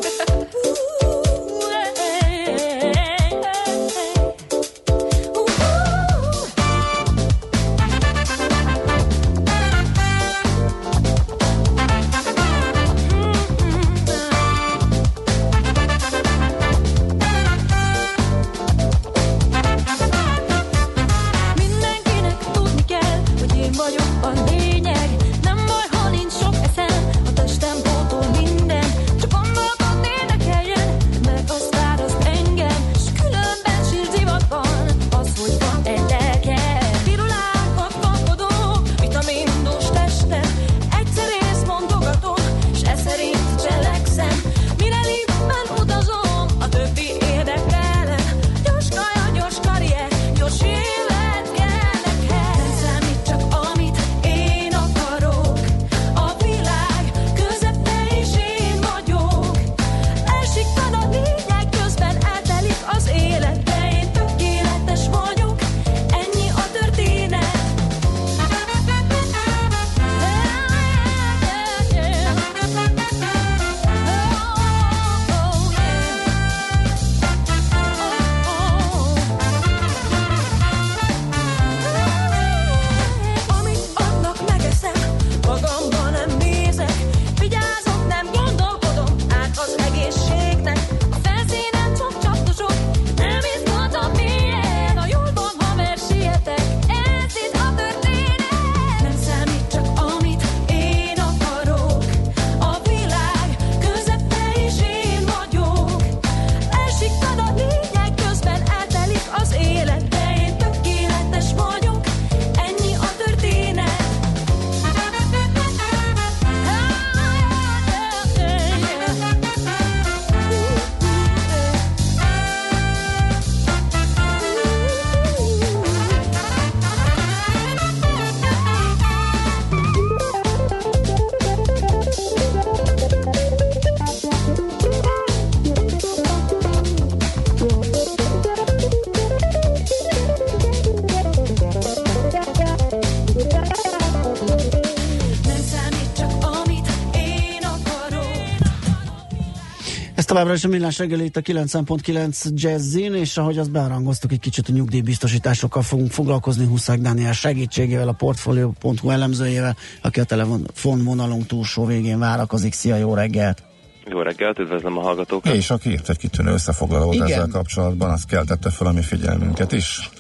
továbbra is a millás reggeli itt a 9.9 Jazzin, és ahogy azt bearangoztuk, egy kicsit a nyugdíjbiztosításokkal fogunk foglalkozni Huszák Dániel segítségével, a Portfolio.hu elemzőjével, aki a telefonvonalunk túlsó végén várakozik. Szia, jó reggelt! Jó reggelt, üdvözlöm a hallgatókat! És aki írt egy kitűnő összefoglalót Igen. ezzel kapcsolatban, azt keltette fel a mi figyelmünket is.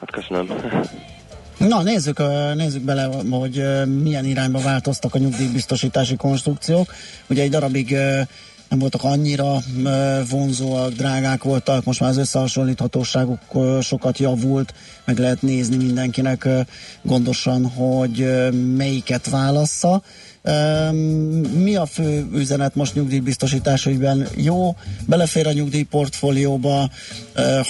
Hát köszönöm. Na, nézzük, nézzük bele, hogy milyen irányba változtak a nyugdíjbiztosítási konstrukciók. Ugye egy darabig nem voltak annyira vonzóak, drágák voltak, most már az összehasonlíthatóságuk sokat javult, meg lehet nézni mindenkinek gondosan, hogy melyiket válassza. Mi a fő üzenet most nyugdíjbiztosítás ügyben? Jó, belefér a nyugdíjportfólióba,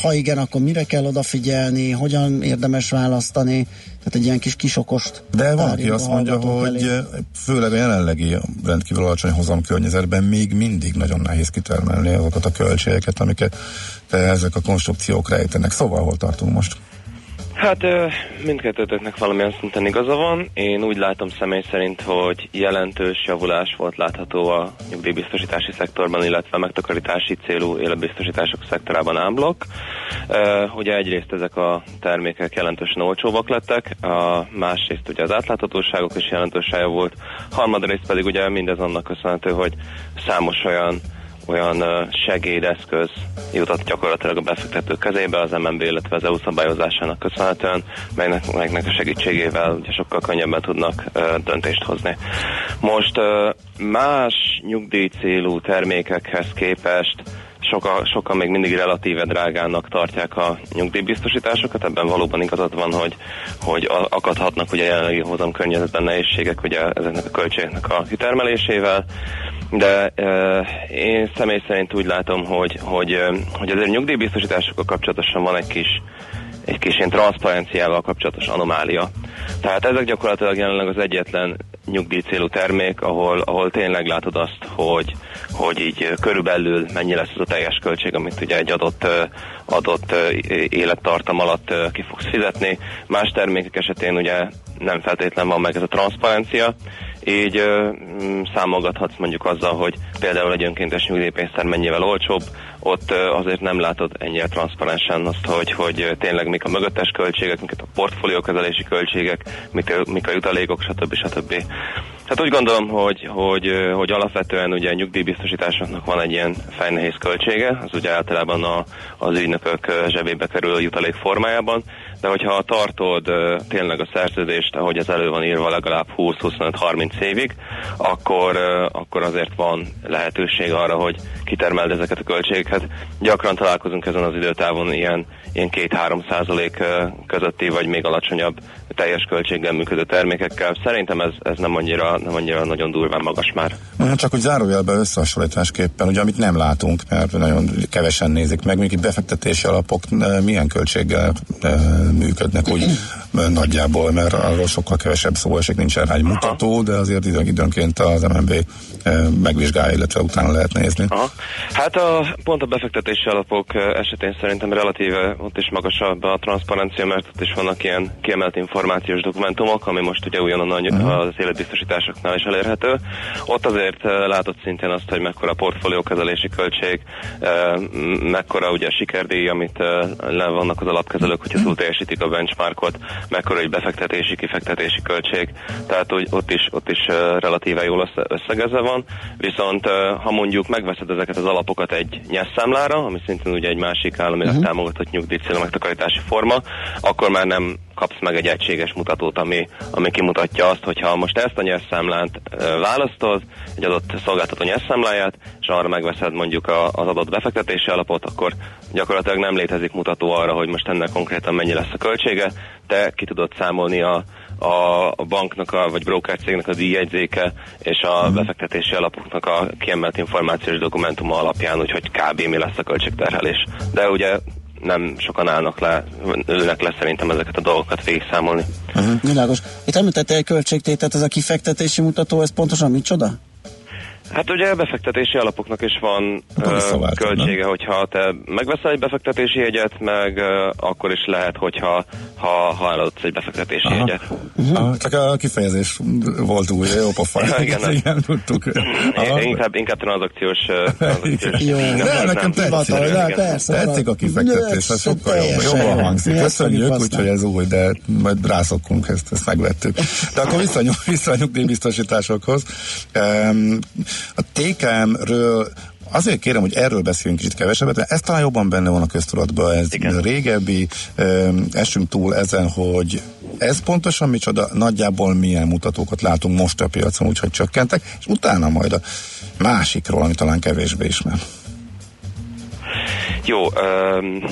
ha igen, akkor mire kell odafigyelni, hogyan érdemes választani? Tehát egy ilyen kis kisokost. De van, aki azt mondja, hogy elé. főleg a jelenlegi rendkívül alacsony hozam környezetben még mindig nagyon nehéz kitermelni azokat a költségeket, amiket ezek a konstrukciók rejtenek. Szóval hol tartunk most? Hát mindkettőtöknek valamilyen szinten igaza van. Én úgy látom személy szerint, hogy jelentős javulás volt látható a nyugdíjbiztosítási szektorban, illetve megtakarítási célú életbiztosítások szektorában ámblok. Ugye egyrészt ezek a termékek jelentősen olcsóbbak lettek, a másrészt ugye az átláthatóságok is jelentősen javult, harmadrészt pedig ugye mindez annak köszönhető, hogy számos olyan olyan segédeszköz jutott gyakorlatilag a befektetők kezébe az MNB, illetve az EU szabályozásának köszönhetően, melynek, melynek a segítségével ugye sokkal könnyebben tudnak döntést hozni. Most más nyugdíj célú termékekhez képest soka, sokan még mindig relatíve drágának tartják a nyugdíjbiztosításokat, ebben valóban igazad van, hogy, hogy akadhatnak ugye jelenlegi hozam környezetben nehézségek ugye ezeknek a költségeknek a kitermelésével, de uh, én személy szerint úgy látom, hogy, hogy, uh, hogy azért nyugdíjbiztosításokkal kapcsolatosan van egy kis egy kis ilyen transzparenciával kapcsolatos anomália. Tehát ezek gyakorlatilag jelenleg az egyetlen nyugdíj célú termék, ahol, ahol tényleg látod azt, hogy, hogy így körülbelül mennyi lesz az a teljes költség, amit ugye egy adott, adott élettartam alatt ki fogsz fizetni. Más termékek esetén ugye nem feltétlenül van meg ez a transzparencia, így ö, számolgathatsz mondjuk azzal, hogy például egy önkéntes nyugdíjpénztár mennyivel olcsóbb, ott azért nem látod ennyire transzparensen azt, hogy, hogy tényleg mik a mögöttes költségek, mik a portfóliókezelési költségek, mik, mik a jutalékok, stb. stb. Hát úgy gondolom, hogy, hogy, hogy alapvetően ugye a nyugdíjbiztosításoknak van egy ilyen fejnehéz költsége, az ugye általában a, az ügynökök zsebébe kerül a jutalék formájában, de hogyha tartod tényleg a szerződést, ahogy ez elő van írva legalább 20-25-30 évig, akkor, akkor azért van lehetőség arra, hogy kitermeld ezeket a költségeket. Gyakran találkozunk ezen az időtávon ilyen, ilyen 2-3 százalék közötti, vagy még alacsonyabb teljes költséggel működő termékekkel. Szerintem ez, ez nem, annyira, nem annyira nagyon durván magas már. Hát csak hogy zárójelben összehasonlításképpen, ugye amit nem látunk, mert nagyon kevesen nézik meg, mondjuk befektetési alapok milyen költséggel működnek úgy nagyjából, mert arról sokkal kevesebb szó esik, nincs erre egy mutató, de azért időn, időnként az MNB megvizsgálja, illetve utána lehet nézni. Aha. Hát a, pont a befektetési alapok esetén szerintem relatíve ott is magasabb a transzparencia, mert ott is vannak ilyen kiemelt információs dokumentumok, ami most ugye újonnan az életbiztosításoknál is elérhető. Ott azért látott szintén azt, hogy mekkora portfóliókezelési költség, mekkora ugye a sikerdíj, amit le vannak az alapkezelők, hogyha túl teljesítik a benchmarkot, mekkora egy befektetési, kifektetési költség, tehát hogy ott is, ott is relatíve jól összegezve van, viszont ha mondjuk megveszed ezeket az alapokat egy nyerszámlára, ami szintén ugye egy másik államilag uh-huh. támogatott nyugdíjcél megtakarítási forma, akkor már nem kapsz meg egy egységes mutatót, ami, ami kimutatja azt, hogy ha most ezt a nyerszámlát választod, egy adott szolgáltató nyerszámláját, és arra megveszed mondjuk a, az adott befektetési alapot, akkor gyakorlatilag nem létezik mutató arra, hogy most ennek konkrétan mennyi lesz a költsége, te ki tudod számolni a, a banknak, a, vagy broker cégnek a díjjegyzéke és a uh-huh. befektetési alapoknak a kiemelt információs dokumentuma alapján, úgyhogy kb. mi lesz a költségterhelés. De ugye nem sokan állnak le, ülnek le szerintem ezeket a dolgokat végigszámolni. Uh-huh. Világos. Itt említette egy költségtétet, ez a kifektetési mutató, ez pontosan micsoda? Hát ugye befektetési alapoknak is van uh, költsége, nem? hogyha te megveszel egy befektetési jegyet, meg uh, akkor is lehet, hogyha ha, ha eladsz egy befektetési Aha. jegyet. Uh-huh. Ah, csak a kifejezés volt új, jó pofa. igen, igen, tudtuk. Aha. Inkább, inkább tranzakciós, tranzakciós jó, nem, nem, nekem tetszik, nem, persze, tetszik a kifektetés, ez sokkal jobb, jobban hangzik. Köszönjük, úgyhogy ez új, de majd rászokunk, ezt, ezt megvettük. De akkor vissza, vissza a nyugdíjbiztosításokhoz. A TKM-ről Azért kérem, hogy erről beszéljünk kicsit kevesebbet, mert ez talán jobban benne van a köztudatban, ez Igen. régebbi, esünk túl ezen, hogy ez pontosan micsoda, nagyjából milyen mutatókat látunk most a piacon, úgyhogy csökkentek, és utána majd a másikról, ami talán kevésbé ismer. Jó, um,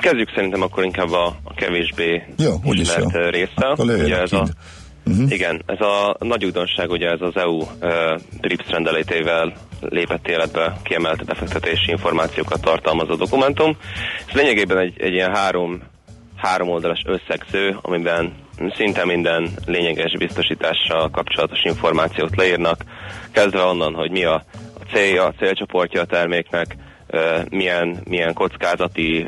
kezdjük szerintem akkor inkább a, a kevésbé jó, úgyis jó. része. Ugye ez a Uh-huh. Igen, ez a nagy újdonság, ugye ez az EU uh, BRIPS rendelétével lépett életbe kiemelt befektetési információkat tartalmazó dokumentum. Ez lényegében egy, egy ilyen három, három oldalas összegző, amiben szinte minden lényeges biztosítással kapcsolatos információt leírnak, kezdve onnan, hogy mi a célja, a célcsoportja a terméknek, milyen, milyen kockázati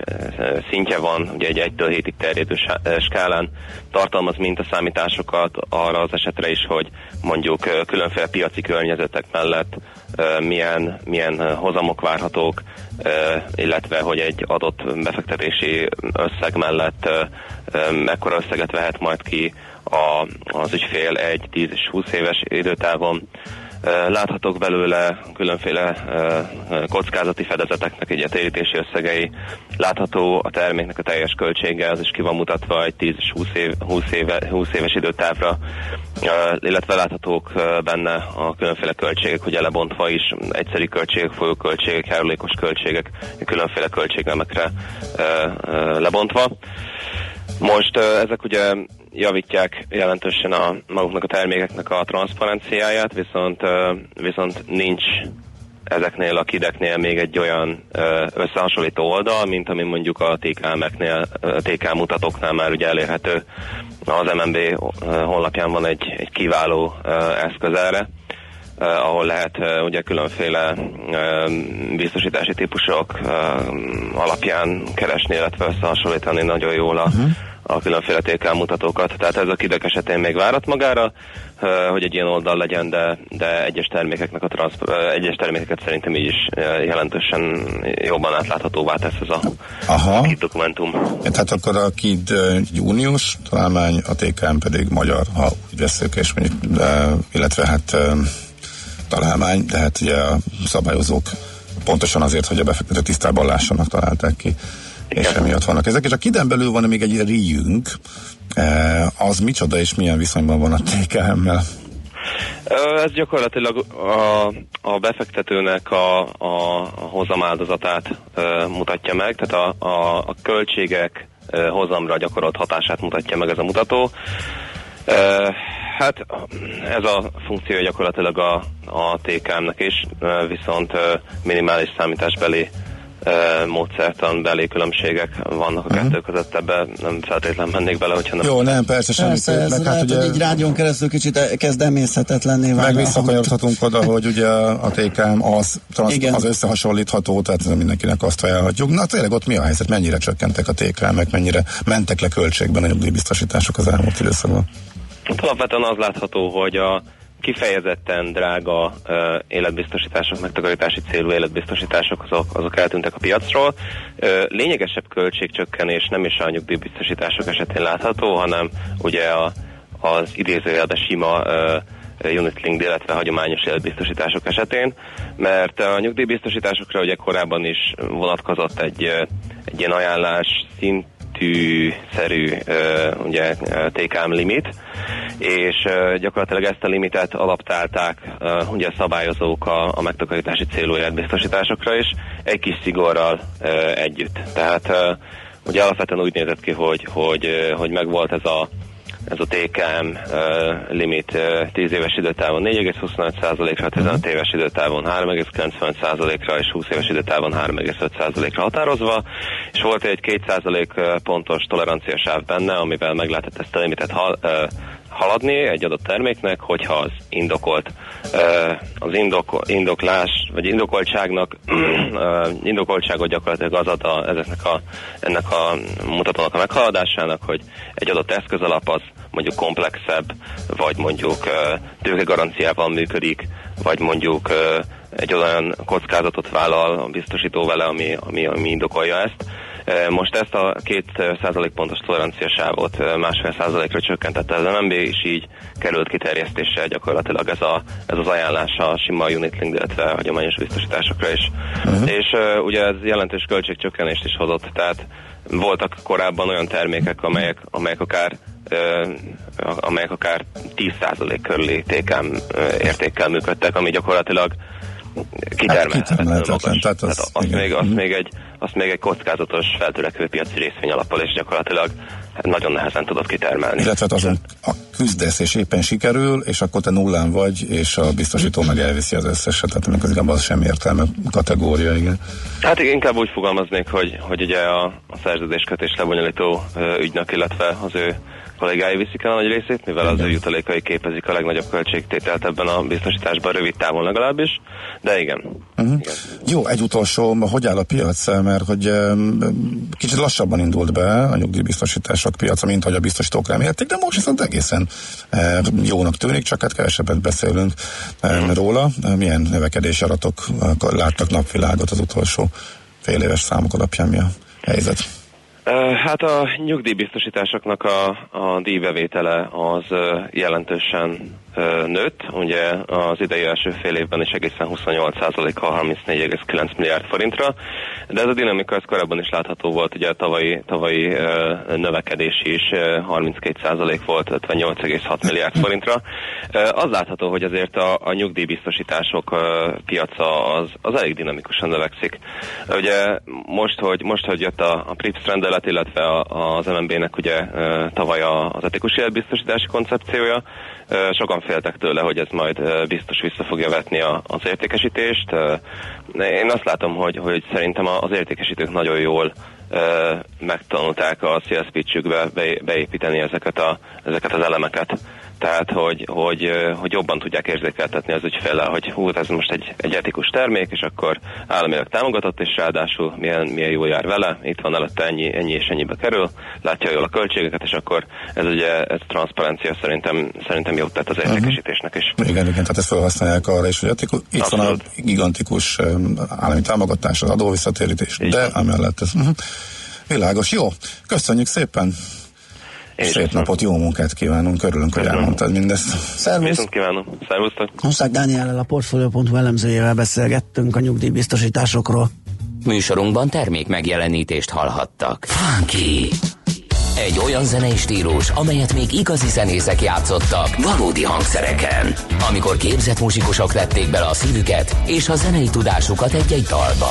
szintje van, ugye egy 1-től 7-ig terjedő skálán tartalmaz mintaszámításokat arra az esetre is, hogy mondjuk különféle piaci környezetek mellett milyen, milyen hozamok várhatók, illetve hogy egy adott befektetési összeg mellett mekkora összeget vehet majd ki a, az ügyfél egy 10 és 20 éves időtávon Láthatók belőle különféle kockázati fedezeteknek egy térítési összegei. Látható a terméknek a teljes költsége, az is ki van mutatva egy 10 20, év, 20, éve, 20 éves időtávra, illetve láthatók benne a különféle költségek, hogy elebontva is egyszerű költségek, folyóköltségek, járulékos költségek, különféle költségnemekre lebontva. Most ezek ugye javítják jelentősen a maguknak a termékeknek a transzparenciáját, viszont, viszont nincs ezeknél a kideknél még egy olyan összehasonlító oldal, mint ami mondjuk a TK-meknél, TK mutatóknál már ugye elérhető. Az MNB honlapján van egy, egy kiváló eszköz erre, ahol lehet ugye különféle biztosítási típusok alapján keresni, illetve összehasonlítani nagyon jól a, uh-huh a különféle tékelmutatókat. Tehát ez a kidek esetén még várat magára, hogy egy ilyen oldal legyen, de, de egyes termékeknek a transz, egyes termékeket szerintem így is jelentősen jobban átláthatóvá tesz ez a Aha. KID dokumentum. Tehát akkor a KID egy uniós találmány, a TKM pedig magyar, ha úgy veszük, és mondjuk, de, illetve hát találmány, de hát ugye a szabályozók pontosan azért, hogy a befektető tisztában lássanak, találták ki és emiatt vannak ezek. És a kiden belül van még egy ríjünk, e, az micsoda és milyen viszonyban van a TKM-mel? Ez gyakorlatilag a, a befektetőnek a, a, a hozamáldozatát e, mutatja meg, tehát a, a, a költségek e, hozamra gyakorolt hatását mutatja meg ez a mutató. E, hát ez a funkció gyakorlatilag a, a TKM-nek is, viszont minimális számításbeli módszertan belé különbségek vannak a uh-huh. kettő között, ebbe nem feltétlenül mennék bele, hogyha nem... Jó, nem, persze, semmi persze, ez meg, hát ugye, hogy így rádión keresztül kicsit e- kezd emészhetetlenné válni. Meg visszakanyarodhatunk oda, hogy ugye a TKM az, transz, az összehasonlítható, tehát mindenkinek azt ajánlhatjuk. Na tényleg ott mi a helyzet? Mennyire csökkentek a TKM-ek, mennyire mentek le költségben a nyugdíjbiztosítások az elmúlt időszakban? Hát alapvetően az látható, hogy a kifejezetten drága uh, életbiztosítások, megtakarítási célú életbiztosítások, azok, azok eltűntek a piacról. Uh, lényegesebb költségcsökkenés nem is a nyugdíjbiztosítások esetén látható, hanem ugye a, az idézőjelben sima uh, unit link, illetve hagyományos életbiztosítások esetén, mert a nyugdíjbiztosításokra ugye korábban is vonatkozott egy, egy ilyen ajánlás szint szerű ugye TKM limit, és gyakorlatilag ezt a limitet alaptálták ugye szabályozók a, a megtakarítási célú életbiztosításokra is, egy kis szigorral együtt. Tehát ugye alapvetően úgy nézett ki, hogy, hogy, hogy megvolt ez a ez a TKM uh, limit uh, 10 éves időtávon 4,25%-ra, 15 uh-huh. éves időtávon 3,95%-ra és 20 éves időtávon 3,5%-ra határozva, és volt egy 2% pontos toleranciasáv benne, amivel meg lehetett ezt a limitet hal, uh, haladni egy adott terméknek, hogyha az indokolt. Az indok, indoklás, vagy indokoltságnak, indokoltságot gyakorlatilag az ad a, ezeknek a, ennek a mutatónak a meghaladásának, hogy egy adott eszközalap az mondjuk komplexebb, vagy mondjuk tőkegaranciával működik, vagy mondjuk egy olyan kockázatot vállal a biztosító vele, ami, ami, ami indokolja ezt. Most ezt a két százalékpontos toleranciasávot másfél százalékra csökkentette az MNB, és így került kiterjesztésre gyakorlatilag ez, a, ez az ajánlás a sima unit link, illetve hagyományos biztosításokra is. Uh-huh. És uh, ugye ez jelentős költségcsökkenést is hozott, tehát voltak korábban olyan termékek, amelyek, amelyek akár amelyek akár 10% körüli értékkel működtek, ami gyakorlatilag kitermelhetetlen hát magas. Tehát az, tehát azt, még, azt, még egy, azt még egy kockázatos feltörekvő piaci részvény alappal, és gyakorlatilag nagyon nehezen tudod kitermelni. Illetve hát azon a küzdesz, és éppen sikerül, és akkor te nullán vagy, és a biztosító meg elviszi az összeset, tehát igazából az sem értelme kategória, igen. Hát inkább úgy fogalmaznék, hogy, hogy ugye a, a szerződéskötés lebonyolító ügynök, illetve az ő kollégái viszik el a nagy részét, mivel az ő jutalékai képezik a legnagyobb költségtételt ebben a biztosításban rövid távon legalábbis, de igen. Uh-huh. igen. Jó, egy utolsó, hogy áll a piac, mert hogy kicsit lassabban indult be a nyugdíjbiztosítások piaca, mint hogy a biztosítók remélték, de most viszont egészen jónak tűnik, csak hát kevesebbet beszélünk uh-huh. róla. Milyen növekedési adatok láttak napvilágot az utolsó fél éves számok alapján, mi a helyzet? Hát a nyugdíjbiztosításoknak a, a díjbevétele az jelentősen nőtt, ugye az idei első fél évben is egészen 28%-kal 34,9 milliárd forintra, de ez a dinamika ez korábban is látható volt, ugye a tavalyi, tavalyi növekedés is 32% volt, 58,6 milliárd forintra. Az látható, hogy azért a, a nyugdíjbiztosítások piaca az, az elég dinamikusan növekszik. Ugye most, hogy, most, hogy jött a, a PRIPS rendelet, illetve az MNB-nek ugye tavaly az etikus életbiztosítási koncepciója, Sokan féltek tőle, hogy ez majd biztos vissza fogja vetni az értékesítést. Én azt látom, hogy, hogy szerintem az értékesítők nagyon jól megtanulták a sales pitchükbe beépíteni ezeket, a, ezeket az elemeket tehát hogy, hogy, hogy jobban tudják érzékeltetni az ügyféllel, hogy hú, ez most egy, egy etikus termék, és akkor államilag támogatott, és ráadásul milyen, milyen jól jár vele, itt van előtte ennyi, ennyi és ennyibe kerül, látja jól a költségeket, és akkor ez ugye ez transzparencia szerintem, szerintem jó tett az mhm. értékesítésnek is. Uh-huh. Igen, igen, tehát ezt felhasználják arra is, hogy etikus, itt Abszolút. van a gigantikus állami támogatás, az adóvisszatérítés, de amellett ez uh-huh. világos. Jó, köszönjük szépen! Én Szép napot, jó munkát kívánunk, örülünk, hogy elmondtad mindezt. Szervusz! Viszont kívánom, szervusztok! Huszák Dániellel a Portfolio.hu elemzőjével beszélgettünk a nyugdíjbiztosításokról. Műsorunkban termék megjelenítést hallhattak. Funky! Egy olyan zenei stílus, amelyet még igazi zenészek játszottak valódi hangszereken. Amikor képzett muzsikusok tették bele a szívüket és a zenei tudásukat egy-egy dalba.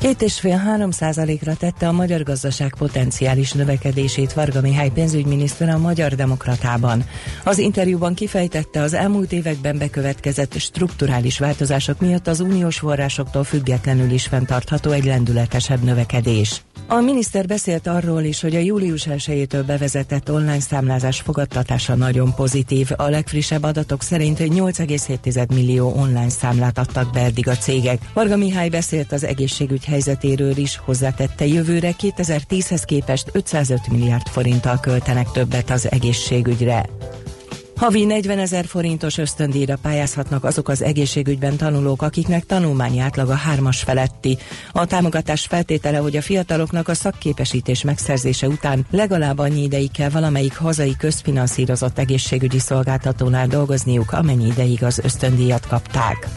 Két és fél három százalékra tette a magyar gazdaság potenciális növekedését Varga Mihály pénzügyminiszter a Magyar Demokratában. Az interjúban kifejtette az elmúlt években bekövetkezett strukturális változások miatt az uniós forrásoktól függetlenül is fenntartható egy lendületesebb növekedés. A miniszter beszélt arról is, hogy a július 1-től bevezetett online számlázás fogadtatása nagyon pozitív. A legfrissebb adatok szerint 8,7 millió online számlát adtak be eddig a cégek. Varga Mihály beszélt az egészségügy helyzetéről is, hozzátette jövőre 2010-hez képest 505 milliárd forinttal költenek többet az egészségügyre. Havi 40 ezer forintos ösztöndíjra pályázhatnak azok az egészségügyben tanulók, akiknek tanulmányi átlaga hármas feletti. A támogatás feltétele, hogy a fiataloknak a szakképesítés megszerzése után legalább annyi ideig kell valamelyik hazai közfinanszírozott egészségügyi szolgáltatónál dolgozniuk, amennyi ideig az ösztöndíjat kapták.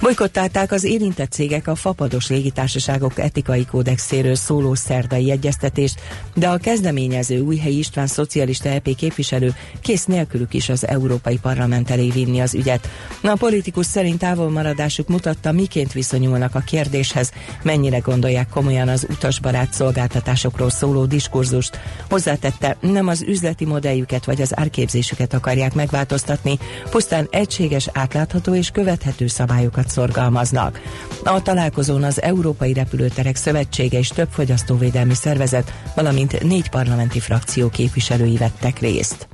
Bolykottálták az érintett cégek a fapados légitársaságok etikai kódexéről szóló szerdai egyeztetést, de a kezdeményező Újhelyi István szocialista EP képviselő kész nélkülük is az Európai Parlament elé vinni az ügyet. A politikus szerint távolmaradásuk mutatta, miként viszonyulnak a kérdéshez, mennyire gondolják komolyan az utasbarát szolgáltatásokról szóló diskurzust. Hozzátette, nem az üzleti modelljüket vagy az árképzésüket akarják megváltoztatni, pusztán egységes, átlátható és követhető szabályokat szorgalmaznak. A találkozón az Európai Repülőterek Szövetsége és több fogyasztóvédelmi szervezet, valamint négy parlamenti frakció képviselői vettek részt.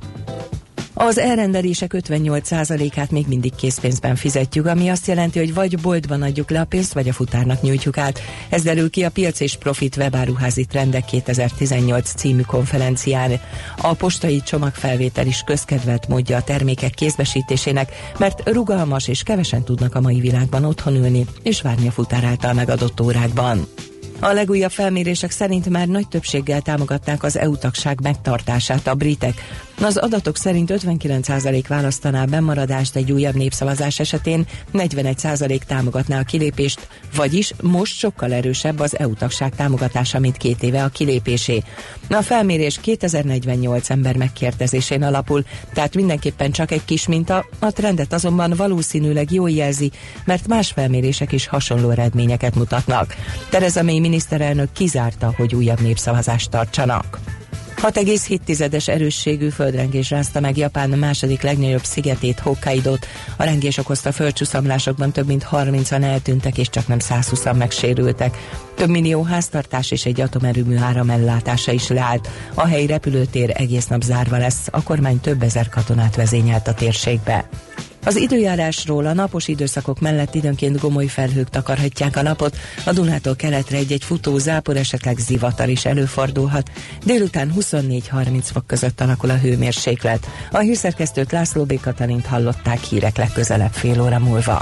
Az elrendelések 58%-át még mindig készpénzben fizetjük, ami azt jelenti, hogy vagy boltban adjuk le a pénzt, vagy a futárnak nyújtjuk át. Ez derül ki a Piac és Profit webáruházi trendek 2018 című konferencián. A postai csomagfelvétel is közkedvelt módja a termékek kézbesítésének, mert rugalmas és kevesen tudnak a mai világban otthon ülni és várni a futár által megadott órákban. A legújabb felmérések szerint már nagy többséggel támogatták az EU tagság megtartását a britek. Az adatok szerint 59% választaná bemaradást egy újabb népszavazás esetén, 41% támogatná a kilépést, vagyis most sokkal erősebb az EU tagság támogatása, mint két éve a kilépésé. A felmérés 2048 ember megkérdezésén alapul, tehát mindenképpen csak egy kis minta, a trendet azonban valószínűleg jól jelzi, mert más felmérések is hasonló eredményeket mutatnak. Tereza May miniszterelnök kizárta, hogy újabb népszavazást tartsanak. 6,7-es erősségű földrengés rázta meg Japán második legnagyobb szigetét, Hokkaidót. A rengés okozta földcsúszamlásokban több mint 30-an eltűntek, és csak nem 120-an megsérültek. Több millió háztartás és egy atomerőmű áramellátása is leállt. A helyi repülőtér egész nap zárva lesz, a kormány több ezer katonát vezényelt a térségbe. Az időjárásról a napos időszakok mellett időnként gomoly felhők takarhatják a napot, a Dunától keletre egy-egy futó zápor, esetleg zivatar is előfordulhat. Délután 24-30 fok között alakul a hőmérséklet. A hírszerkesztőt László B. Katalint hallották hírek legközelebb fél óra múlva.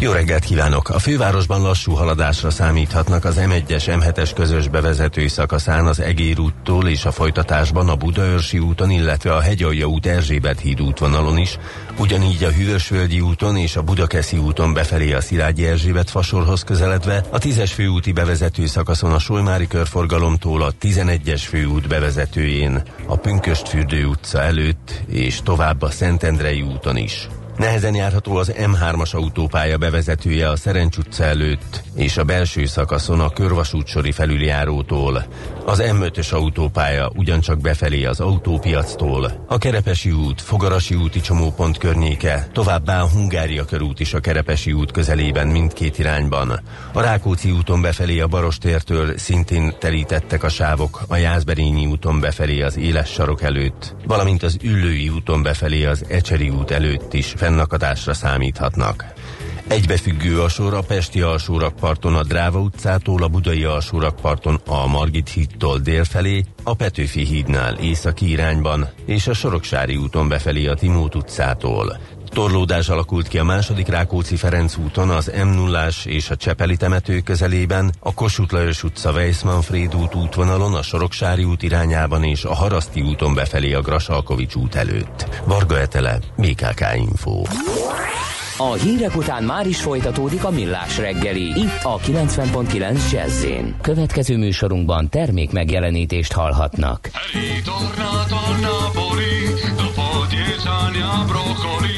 jó reggelt kívánok! A fővárosban lassú haladásra számíthatnak az M1-es, M7-es közös bevezető szakaszán az Egér úttól és a folytatásban a Budaörsi úton, illetve a Hegyalja út Erzsébet híd útvonalon is, ugyanígy a Hűvösvölgyi úton és a Budakeszi úton befelé a Szilágyi Erzsébet fasorhoz közeledve, a 10-es főúti bevezető szakaszon a Solymári körforgalomtól a 11-es főút bevezetőjén, a Pünköstfürdő utca előtt és tovább a Szentendrei úton is. Nehezen járható az M3-as autópálya bevezetője a Szerencs utca előtt és a belső szakaszon a körvasútsori felüljárótól. Az M5-ös autópálya ugyancsak befelé az autópiactól, a Kerepesi út, Fogarasi úti csomópont környéke, továbbá a Hungária körút is a Kerepesi út közelében mindkét irányban. A Rákóczi úton befelé a Barostértől szintén terítettek a sávok, a Jászberényi úton befelé az Éles sarok előtt, valamint az Üllői úton befelé az Ecseri út előtt is fennakadásra számíthatnak. Egybefüggő a sor a Pesti alsórakparton a Dráva utcától, a Budai alsórakparton a Margit hídtól délfelé, a Petőfi hídnál északi irányban, és a Soroksári úton befelé a Timót utcától. Torlódás alakult ki a második Rákóczi-Ferenc úton, az m 0 és a Csepeli temető közelében, a Kossuth Lajos utca Weissmanfréd út útvonalon, a Soroksári út irányában és a Haraszti úton befelé a Grasalkovics út előtt. Varga Etele, BKK Info. A hírek után már is folytatódik a millás reggeli. Itt a 90.9 jazz Következő műsorunkban termék megjelenítést hallhatnak. Ritorna, torna, poli, the mambo like a crazy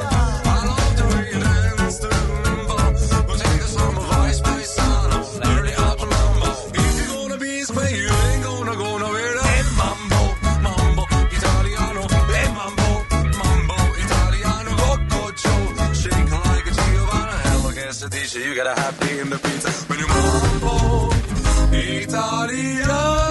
you gotta have me in the pizza. When you mambo italiano.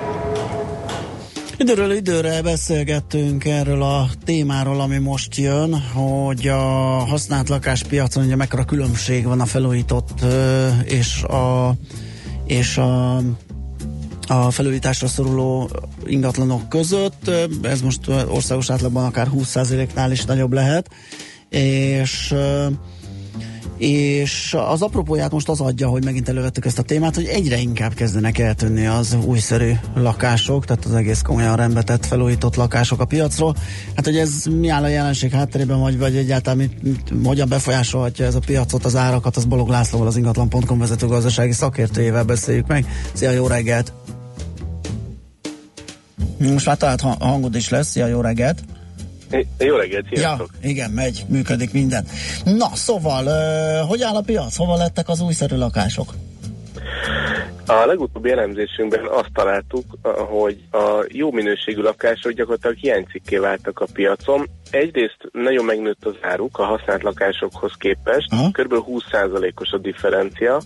Időről időre beszélgettünk erről a témáról, ami most jön, hogy a használt lakáspiacon ugye mekkora különbség van a felújított és a, és a a felújításra szoruló ingatlanok között. Ez most országos átlagban akár 20%-nál is nagyobb lehet. És és az apropóját most az adja, hogy megint elővettük ezt a témát, hogy egyre inkább kezdenek eltűnni az újszerű lakások, tehát az egész komolyan rendbetett, felújított lakások a piacról. Hát, hogy ez mi áll a jelenség hátterében, vagy, vagy egyáltalán mit, mit, hogyan befolyásolhatja ez a piacot, az árakat, az Balog Lászlóval, az ingatlan.com vezető gazdasági szakértőjével beszéljük meg. Szia, jó reggelt! Most már talált ha- hangod is lesz, szia, jó reggelt! Jó reggelt, sziasztok! Ja, igen, megy, működik minden. Na, szóval, hogy áll a piac? Hova lettek az újszerű lakások? A legutóbbi elemzésünkben azt találtuk, hogy a jó minőségű lakások gyakorlatilag hiánycikké váltak a piacon. Egyrészt nagyon megnőtt az áruk a használt lakásokhoz képest, Aha. kb. 20%-os a differencia.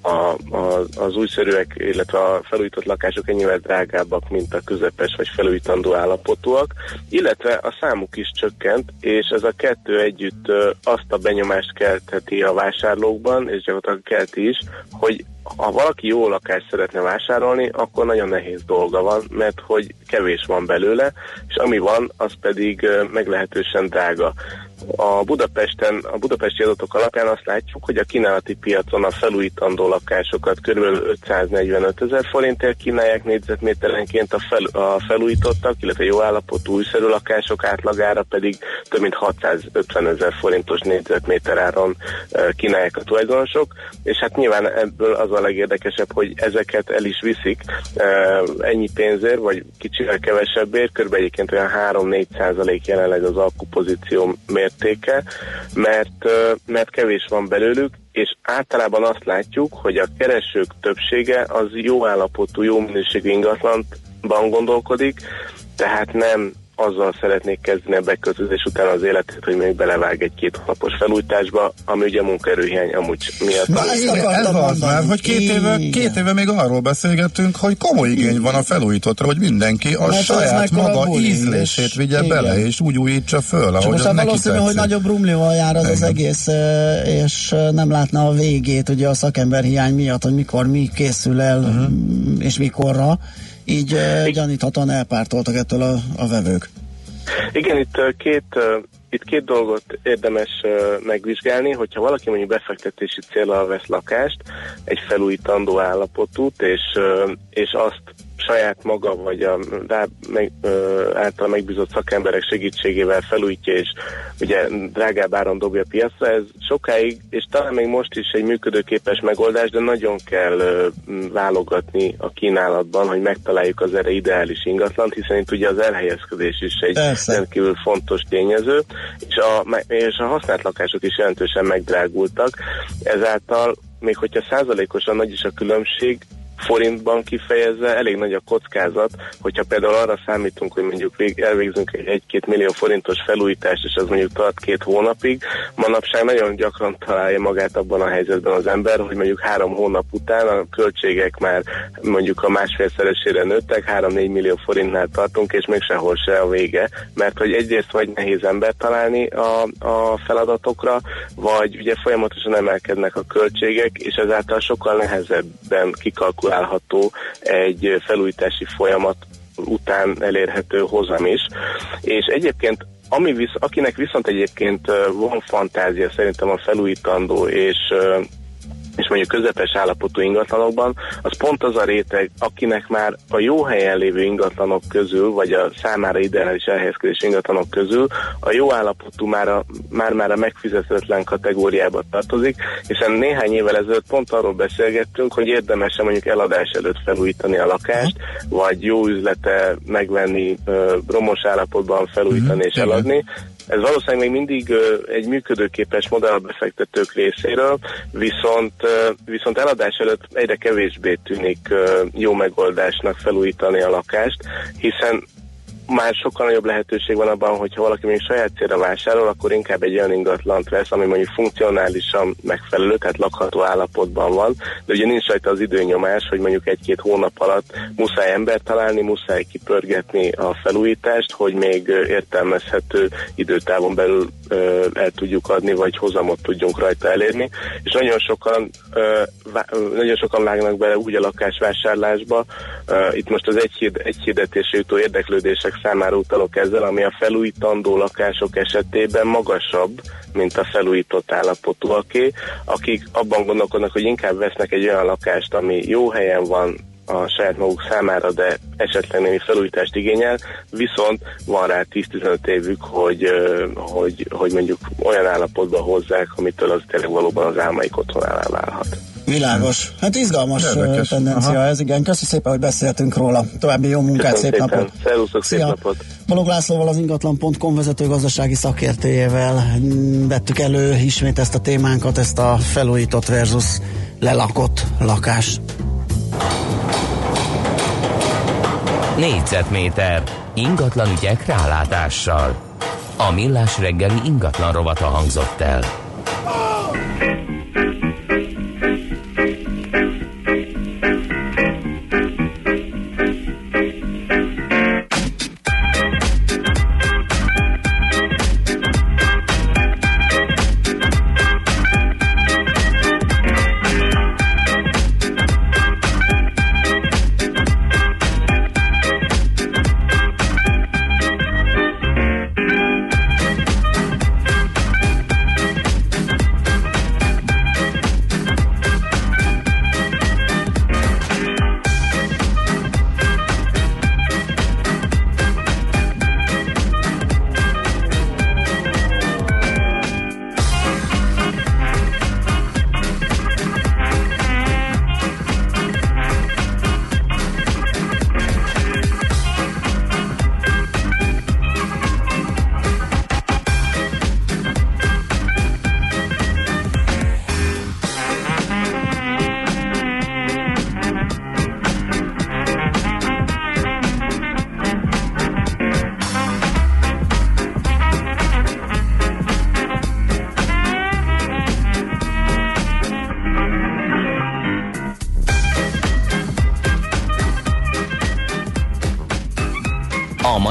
A, a, az újszerűek, illetve a felújított lakások ennyivel drágábbak, mint a közepes vagy felújítandó állapotúak, illetve a számuk is csökkent, és ez a kettő együtt azt a benyomást keltheti a vásárlókban, és gyakorlatilag kelti is, hogy ha valaki jó lakást szeretne vásárolni, akkor nagyon nehéz dolga van, mert hogy kevés van belőle, és ami van, az pedig ö, meglehetősen drága. A Budapesten, a budapesti adatok alapján azt látjuk, hogy a kínálati piacon a felújítandó lakásokat kb. 545 ezer forintért kínálják négyzetméterenként, a, fel, a felújítottak, illetve jó állapotú újszerű lakások átlagára pedig több mint 650 ezer forintos négyzetméter áron ö, kínálják a tulajdonosok, és hát nyilván ebből az a legérdekesebb, hogy ezeket el is viszik ö, ennyi pénzért, vagy kicsivel kevesebbért, kb. egyébként olyan 3-4 százalék jelenleg az alkupozíció mértéke, mert, mert kevés van belőlük, és általában azt látjuk, hogy a keresők többsége az jó állapotú, jó minőségű ingatlanban gondolkodik, tehát nem azzal szeretnék kezdeni a beköltözés után az életét, hogy még belevág egy-két hónapos felújításba, ami ugye munkaerőhiány amúgy miatt. Na, akartam ez az, mert hogy két éve, két éve még arról beszélgettünk, hogy komoly igény van a felújítottra, hogy mindenki a Mert ez saját maga ízlését és- vigye igen. bele, és úgy újítsa föl, ahogy most az már neki valószínű, hogy tetszik. nagyobb rumlival jár az, az egész, és nem látna a végét ugye a szakemberhiány miatt, hogy mikor mi készül el, uh-huh. és mikorra. Így ö, gyaníthatóan elpártoltak ettől a, a vevők. Igen, itt ö, két, ö, itt két dolgot érdemes megvizsgálni, hogyha valaki mondjuk befektetési célral vesz lakást, egy felújítandó állapotút, és, és azt saját maga vagy a rá meg, ö, által megbízott szakemberek segítségével felújítja, és ugye drágább áron dobja piacra, ez sokáig, és talán még most is egy működőképes megoldás, de nagyon kell ö, válogatni a kínálatban, hogy megtaláljuk az erre ideális ingatlant, hiszen itt ugye az elhelyezkedés is egy Persze. rendkívül fontos tényező, és a, és a használt lakások is jelentősen megdrágultak, ezáltal még hogyha százalékosan nagy is a különbség, forintban kifejezve elég nagy a kockázat, hogyha például arra számítunk, hogy mondjuk vég, elvégzünk egy 1-2 millió forintos felújítást, és az mondjuk tart két hónapig, manapság nagyon gyakran találja magát abban a helyzetben az ember, hogy mondjuk három hónap után a költségek már mondjuk a másfélszeresére nőttek, 3-4 millió forintnál tartunk, és még sehol se a vége, mert hogy egyrészt vagy nehéz ember találni a, a feladatokra, vagy ugye folyamatosan emelkednek a költségek, és ezáltal sokkal nehezebben kikalkulálható egy felújítási folyamat után elérhető hozam is. És egyébként ami visz, akinek viszont egyébként van fantázia szerintem a felújítandó és és mondjuk közepes állapotú ingatlanokban, az pont az a réteg, akinek már a jó helyen lévő ingatlanok közül, vagy a számára ideális elhelyezkedés ingatlanok közül a jó állapotú már a, már, már a megfizetetlen kategóriába tartozik, hiszen néhány évvel ezelőtt pont arról beszélgettünk, hogy érdemes mondjuk eladás előtt felújítani a lakást, vagy jó üzlete megvenni, romos állapotban felújítani és eladni, ez valószínűleg még mindig egy működőképes modell a befektetők részéről, viszont, viszont eladás előtt egyre kevésbé tűnik jó megoldásnak felújítani a lakást, hiszen már sokkal nagyobb lehetőség van abban, hogyha valaki még saját célra vásárol, akkor inkább egy olyan ingatlant vesz, ami mondjuk funkcionálisan megfelelő, tehát lakható állapotban van, de ugye nincs rajta az időnyomás, hogy mondjuk egy-két hónap alatt muszáj embert találni, muszáj kipörgetni a felújítást, hogy még értelmezhető időtávon belül el tudjuk adni, vagy hozamot tudjunk rajta elérni, és nagyon sokan, nagyon sokan vágnak bele úgy a lakásvásárlásba, ö, itt most az egy, hird, egy hirdetésre jutó érdeklődések számára utalok ezzel, ami a felújítandó lakások esetében magasabb, mint a felújított állapotúaké, akik abban gondolkodnak, hogy inkább vesznek egy olyan lakást, ami jó helyen van, a saját maguk számára, de esetleg némi felújítást igényel, viszont van rá 10-15 évük, hogy, hogy, hogy mondjuk olyan állapotba hozzák, amitől az tényleg valóban az álmaik otthonává válhat. Világos. Hát izgalmas Érdekes. tendencia Aha. ez, igen. Köszönöm szépen, hogy beszéltünk róla. További jó munkát, Köszönöm szép szépen. napot. Szervusztok, szép napot! Balog Lászlóval az ingatlan.com vezető gazdasági szakértőjével mm, vettük elő ismét ezt a témánkat, ezt a felújított versus lelakott lakás. Négyzetméter ingatlan ügyek rálátással. A millás reggeli ingatlan rovata hangzott el.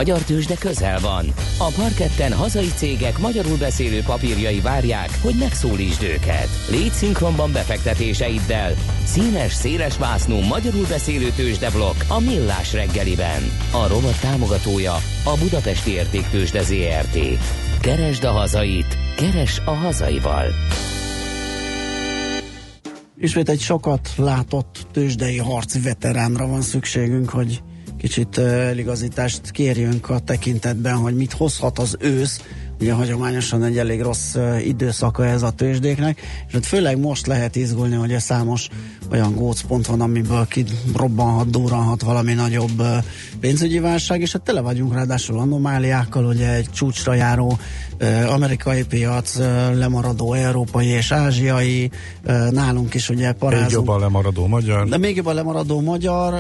Magyar tőzsde közel van. A parketten hazai cégek magyarul beszélő papírjai várják, hogy megszólítsd őket. Légy szinkronban befektetéseiddel. Színes, széles vásznú magyarul beszélő tőzsdeblokk a Millás reggeliben. A rovat támogatója a Budapesti Értéktőzsde ZRT. Keresd a hazait, keres a hazaival. Ismét egy sokat látott tőzsdei harci veteránra van szükségünk, hogy kicsit eligazítást kérjünk a tekintetben, hogy mit hozhat az ősz. Ugye hagyományosan egy elég rossz időszaka ez a tőzsdéknek, és hát főleg most lehet izgulni, hogy számos olyan gócpont van, amiből kirobbanhat, durranhat valami nagyobb pénzügyi válság, és hát tele vagyunk ráadásul anomáliákkal, ugye egy csúcsra járó amerikai piac, lemaradó európai és ázsiai, nálunk is ugye parázunk. Még jobban lemaradó magyar. De még jobban lemaradó magyar,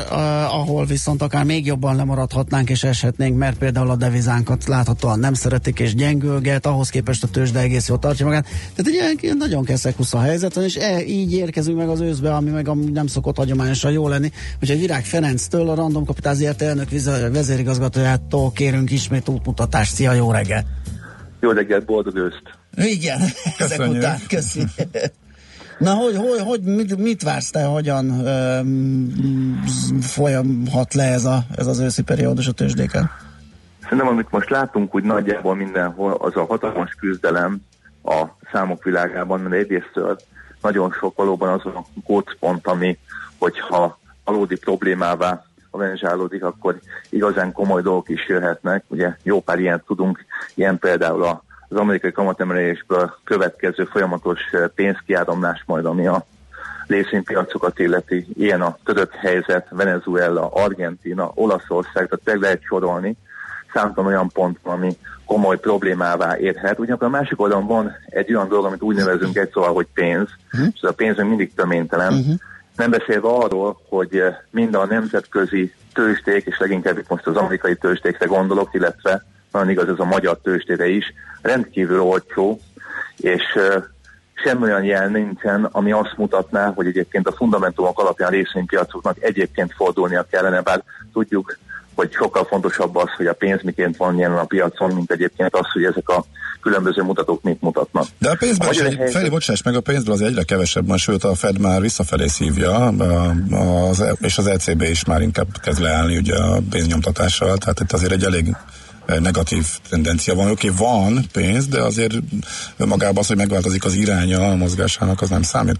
ahol viszont akár még jobban lemaradhatnánk és eshetnénk, mert például a devizánkat láthatóan nem szeretik és gyengülget, ahhoz képest a tőzsde egész jól tartja magát. Tehát egy ilyen- nagyon keszekusz a helyzet és e, így érkezünk meg az őszbe, ami meg amúgy nem szokott hagyományosan jó lenni, hogy Virág Ferenctől, a Random Kapitáz ZRT elnök vezérigazgatójától kérünk ismét útmutatást. Szia, jó reggel! Jó reggelt, boldog őszt! Igen, ezek Köszönjük. után, köszi. Na, hogy, hogy, hogy mit, mit vársz te, hogyan um, folyamhat le ez, a, ez az őszi periódus a tőzsdéken? Szerintem, amit most látunk úgy nagyjából mindenhol, az a hatalmas küzdelem a számok világában, mert egyrésztől nagyon sok valóban az a gócpont, ami, hogyha valódi problémává organizálódik, akkor igazán komoly dolgok is jöhetnek. Ugye jó pár ilyen tudunk, ilyen például a- az amerikai kamatemelésből következő folyamatos eh, pénzkiáramlás majd, ami a részvénypiacokat illeti. Ilyen a török helyzet, Venezuela, Argentina, Olaszország, tehát meg lehet sorolni. Számtalan olyan pont van, ami komoly problémává érhet. Ugyanakkor a másik oldalon van egy olyan dolog, amit úgy nevezünk egy szóval, hogy pénz, és ez a pénz még mindig töménytelen. Nem beszélve arról, hogy eh, mind a nemzetközi tőzsdék, és leginkább itt most az amerikai tőzsdékre gondolok, illetve nagyon igaz ez a magyar tőzsdére is, rendkívül olcsó, és eh, semmi olyan jel nincsen, ami azt mutatná, hogy egyébként a fundamentumok alapján részvénypiacoknak egyébként fordulnia kellene, bár tudjuk, hogy sokkal fontosabb az, hogy a pénz miként van jelen a piacon, mint egyébként az, hogy ezek a különböző mutatók mit mutatnak. De a pénzből is, magyar egy, helyzet- Feri, bocsáss meg, a pénzből az egyre kevesebb van, sőt a Fed már visszafelé szívja, a- az, E- és az ECB is már inkább kezd leállni ugye a pénznyomtatással, tehát itt azért egy elég eh, negatív tendencia van. Oké, van pénz, de azért önmagában az, hogy megváltozik az iránya a mozgásának, az nem számít.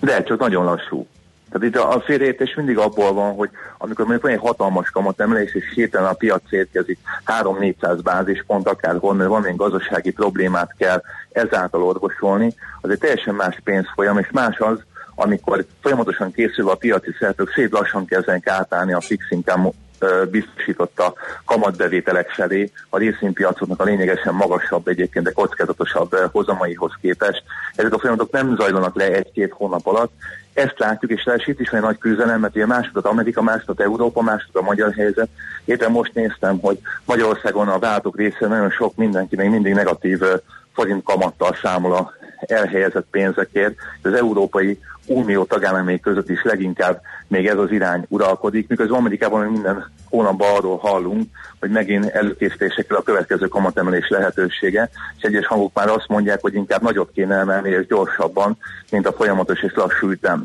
De csak nagyon lassú. Tehát itt a félreértés mindig abból van, hogy amikor mondjuk van egy hatalmas kamatemelés, és hirtelen a piac érkezik 3-400 bázispont, akár honnan valamilyen gazdasági problémát kell ezáltal orvosolni, az egy teljesen más pénzfolyam, és más az, amikor folyamatosan készülve a piaci szereplők szép lassan kezdenek átállni a fix income ö, biztosította kamatbevételek felé a részvénypiacoknak a lényegesen magasabb, egyébként de kockázatosabb hozamaihoz képest. Ezek a folyamatok nem zajlanak le egy-két hónap alatt. Ezt látjuk, és lesz itt is egy nagy küzdelem, mert ugye másodat Amerika, másodat Európa, másodat a magyar helyzet. Éppen most néztem, hogy Magyarországon a váltók része nagyon sok mindenki még mindig negatív forint kamattal számol a elhelyezett pénzekért. Az Európai Unió tagállamai között is leginkább még ez az irány uralkodik, miközben Amerikában minden hónapban arról hallunk, hogy megint előkészítésekkel a következő kamatemelés lehetősége, és egyes hangok már azt mondják, hogy inkább nagyot kéne emelni és gyorsabban, mint a folyamatos és lassú ütem.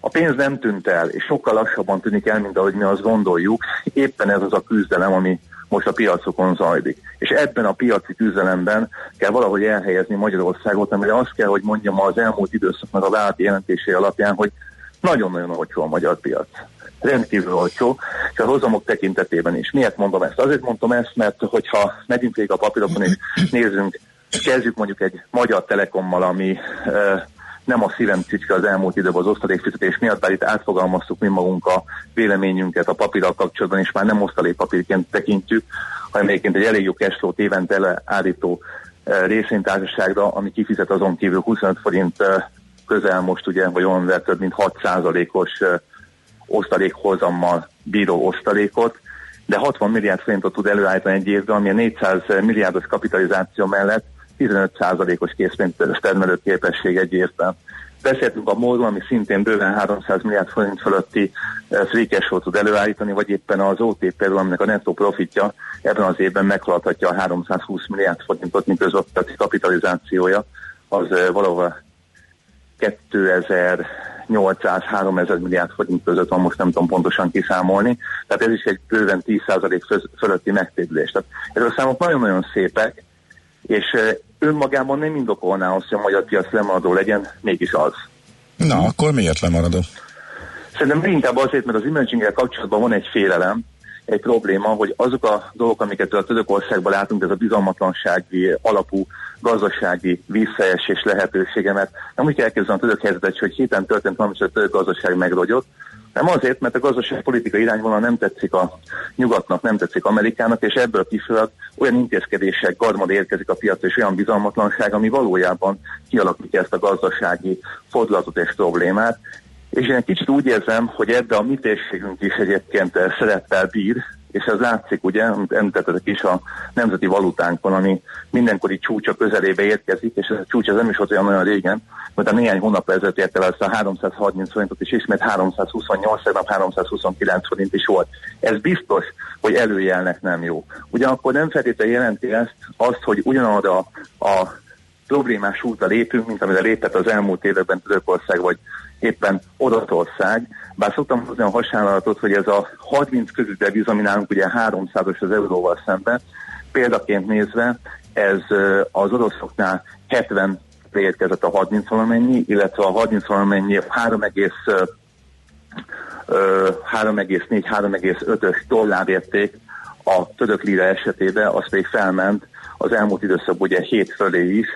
A pénz nem tűnt el, és sokkal lassabban tűnik el, mint ahogy mi azt gondoljuk. Éppen ez az a küzdelem, ami most a piacokon zajlik. És ebben a piaci küzdelemben kell valahogy elhelyezni Magyarországot, amire azt kell, hogy mondjam az elmúlt időszaknak a válti jelentései alapján, hogy nagyon-nagyon olcsó a magyar piac. Rendkívül olcsó, és a hozamok tekintetében is. Miért mondom ezt? Azért mondom ezt, mert hogyha megyünk végig a papírokon és nézzünk, kezdjük mondjuk egy magyar telekommal, ami eh, nem a szívem csicska az elmúlt időben az osztalékfizetés miatt, bár itt átfogalmaztuk mi magunk a véleményünket a papírral kapcsolatban, és már nem osztalékpapírként tekintjük, hanem egyébként egy elég jó cashflow évente állító eh, részvénytársaságra, ami kifizet azon kívül 25 forint eh, közel most ugye, vagy olyan több mint 6%-os eh, osztalékhozammal bíró osztalékot, de 60 milliárd forintot tud előállítani egy évben, ami a 400 milliárdos kapitalizáció mellett 15%-os készpénzes termelő képesség egy évben. Beszéltünk a módon, ami szintén bőven 300 milliárd forint fölötti eh, free cash tud előállítani, vagy éppen az OTP, aminek a nettó profitja ebben az évben meghaladhatja a 320 milliárd forintot, miközben a kapitalizációja az eh, valahol 2800-3000 milliárd forint között van, most nem tudom pontosan kiszámolni, tehát ez is egy bőven 10% föz- fölötti megtérülés. Tehát ezek a számok nagyon-nagyon szépek, és eh, önmagában nem indokolná azt, hogy a magyar piac lemaradó legyen, mégis az. Na, akkor miért lemaradó? Szerintem inkább azért, mert az imaging kapcsolatban van egy félelem, egy probléma, hogy azok a dolgok, amiket a Törökországban látunk, ez a bizalmatlansági alapú gazdasági visszaesés lehetősége, mert nem úgy kell elképzelni a török helyzetet, hogy héten történt valami, és a török gazdaság megrogyott, nem azért, mert a gazdaságpolitikai irányvonal nem tetszik a nyugatnak, nem tetszik Amerikának, és ebből kifolyólag olyan intézkedések garmad érkezik a piacra, és olyan bizalmatlanság, ami valójában kialakítja ezt a gazdasági fordulatot és problémát. És én egy kicsit úgy érzem, hogy ebbe a mi térségünk is egyébként szereppel bír, és ez látszik, ugye, amit említettetek is a nemzeti valutánkon, ami mindenkori csúcsa közelébe érkezik, és ez a csúcs ez nem is volt olyan nagyon régen, mert a néhány hónap ezelőtt ért el ezt a 330 forintot, és ismét 328, tegnap 329 forint is volt. Ez biztos, hogy előjelnek nem jó. Ugyanakkor nem feltétlenül jelenti ezt azt, hogy ugyanarra a problémás útra lépünk, mint amire lépett az elmúlt években Törökország, vagy éppen Oroszország. Bár szoktam hozni a hasonlatot, hogy ez a 30 közül deviz, ami nálunk ugye 300-os az euróval szemben, példaként nézve, ez az oroszoknál 70 érkezett a 30 valamennyi, illetve a 30 valamennyi 3,4-3,5-ös dollárérték a török lira esetében, az pedig felment az elmúlt időszakban ugye 7 fölé is,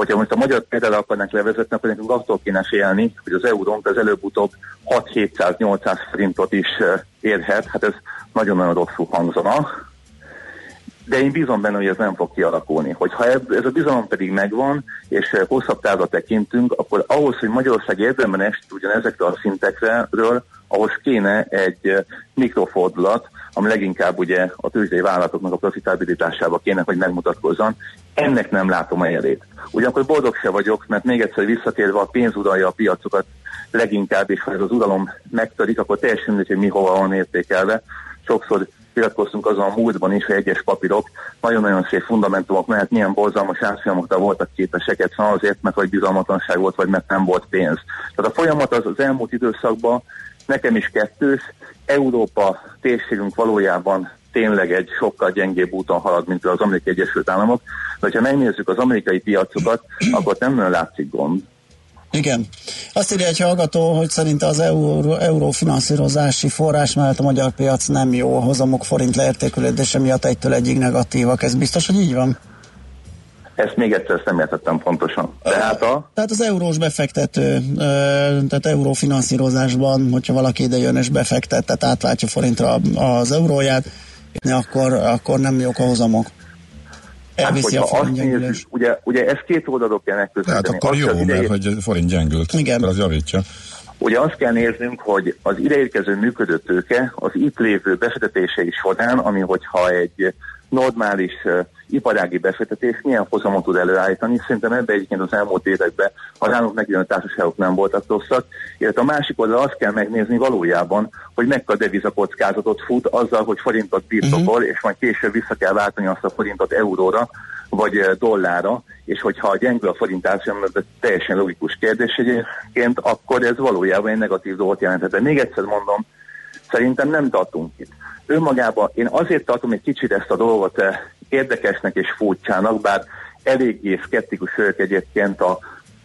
hogyha most a magyar például akarnak levezetni, akkor nekünk attól kéne félni, hogy az eurónk az előbb-utóbb 6-700-800 forintot is érhet, hát ez nagyon-nagyon rosszul hangzana. De én bízom benne, hogy ez nem fog kialakulni. Hogyha ez a bizalom pedig megvan, és hosszabb távra tekintünk, akkor ahhoz, hogy Magyarország érdemben est ugyan ezekre a szintekről, ahhoz kéne egy mikrofordulat, ami leginkább ugye a tőzsdei vállalatoknak a profitabilitásába kéne, hogy megmutatkozzon. Ennek nem látom a jelét. Ugyanakkor boldog se vagyok, mert még egyszer visszatérve a pénz uralja a piacokat leginkább, és ha ez az uralom megtörik, akkor teljesen mindegy, hogy mi hova van értékelve. Sokszor vitatkoztunk azon a múltban is, hogy egyes papírok nagyon-nagyon szép fundamentumok mellett milyen borzalmas árfolyamokra voltak képesek, egyszerűen azért, mert vagy bizalmatlanság volt, vagy mert nem volt pénz. Tehát a folyamat az, az elmúlt időszakban nekem is kettős. Európa térségünk valójában tényleg egy sokkal gyengébb úton halad, mint az Amerikai Egyesült Államok. De ha megnézzük az amerikai piacokat, akkor nem nagyon látszik gond. Igen. Azt írja egy hallgató, hogy szerinte az euró, eurófinanszírozási forrás mellett a magyar piac nem jó, a hozamok forint leértékülődése miatt egytől egyig negatívak. Ez biztos, hogy így van? Ezt még egyszer ezt nem értettem pontosan. Tehát, a... tehát az eurós befektető, tehát eurófinanszírozásban, hogyha valaki ide jön és befektet, tehát átváltja forintra az euróját, akkor, akkor nem jók a hozamok. Elviszi hát, a forint nézzük, ugye, ugye ez két oldalról kell megközelíteni. Hát akkor jó, mert hogy forint gyengült. Igen. Az javítja. Ugye azt kell néznünk, hogy az ideérkező működő tőke az itt lévő befektetései során, ami hogyha egy normális uh, iparági befektetés milyen hozamot tud előállítani. Szerintem ebben egyébként az elmúlt években a nálunk megjelenő társaságok nem voltak rosszak, illetve a másik oldal azt kell megnézni valójában, hogy mekkora devizakockázatot fut azzal, hogy forintot birtokol, uh-huh. és majd később vissza kell váltani azt a forintot euróra, vagy dollára, és hogyha gyengül a forint árfolyam, ez teljesen logikus kérdés egyébként, akkor ez valójában egy negatív dolgot jelenthet. De még egyszer mondom, szerintem nem tartunk itt. Önmagában én azért tartom egy kicsit ezt a dolgot érdekesnek és furcsának, bár eléggé szkeptikus vagyok egyébként a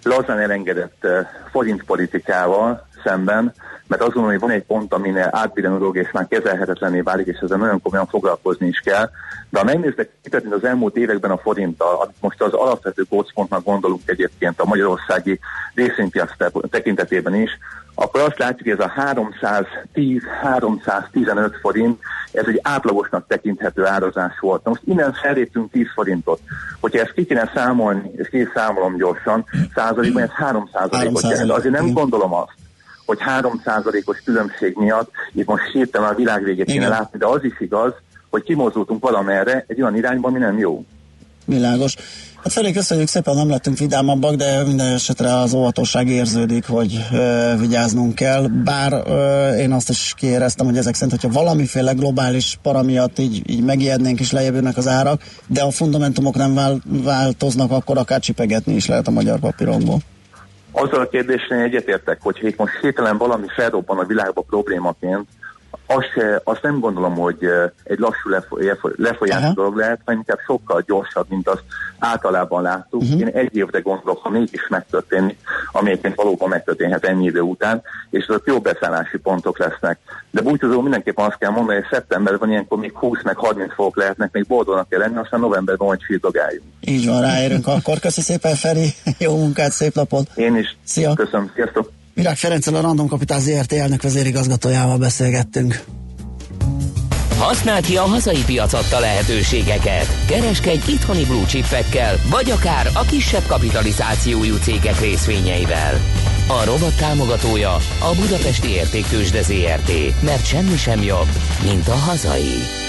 lazán elengedett forintpolitikával szemben, mert azt gondolom, hogy van egy pont, aminél átbillenő és már kezelhetetlenné válik, és ezzel nagyon komolyan foglalkozni is kell. De ha megnéztek mint az elmúlt években a forinttal, most az alapvető gócpontnak gondolunk egyébként a magyarországi részvénypiac tekintetében is, akkor azt látjuk, hogy ez a 310-315 forint, ez egy átlagosnak tekinthető árazás volt. Na most innen feléptünk 10 forintot. Hogyha ezt ki kéne számolni, és ki számolom gyorsan, százalékban ez 3 százalékot jelent. Azért nem gondolom azt, hogy 3%-os különbség miatt itt most hirtelen a világ végét kéne látni, de az is igaz, hogy kimozdultunk valamerre egy olyan irányba, ami nem jó. Világos. Hát felé köszönjük szépen, nem lettünk vidámabbak, de minden esetre az óvatosság érződik, hogy ö, vigyáznunk kell. Bár ö, én azt is kiéreztem, hogy ezek szerint, hogyha valamiféle globális para miatt így, így megijednénk és lejjebb az árak, de a fundamentumok nem vál, változnak, akkor akár csipegetni is lehet a magyar papírokból. Azzal a kérdésre egyetértek, hogy itt most hirtelen valami felrobban a világba problémaként, azt, azt nem gondolom, hogy egy lassú lefolyású dolog lehet, hanem inkább sokkal gyorsabb, mint azt általában láttuk. Uh-huh. Én egy évre gondolok, ha mégis megtörténik ami egyébként valóban megtörténhet ennyi idő után, és azok jó beszállási pontok lesznek. De búcsúzó mindenképpen azt kell mondani, hogy szeptemberben van ilyenkor még 20 meg 30 fok lehetnek, még boldognak kell lenni, aztán novemberben majd csirdagáljunk. Így van, ráérünk akkor. Köszi szépen, Feri. Jó munkát, szép napot. Én is. Szia. Köszönöm, sziasztok. Virág Ferenccel a Random Kapitány ZRT elnök vezérigazgatójával beszélgettünk. Használd ki a hazai piac adta lehetőségeket. Kereskedj itthoni blue chipekkel, vagy akár a kisebb kapitalizációjú cégek részvényeivel. A rovat támogatója a Budapesti Értéktősde ZRT, mert semmi sem jobb, mint a hazai.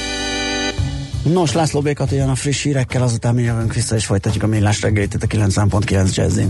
Nos, László Békat jön a friss hírekkel, azután mi jövünk vissza és folytatjuk a millás reggelit itt a 90.9 Jazzin.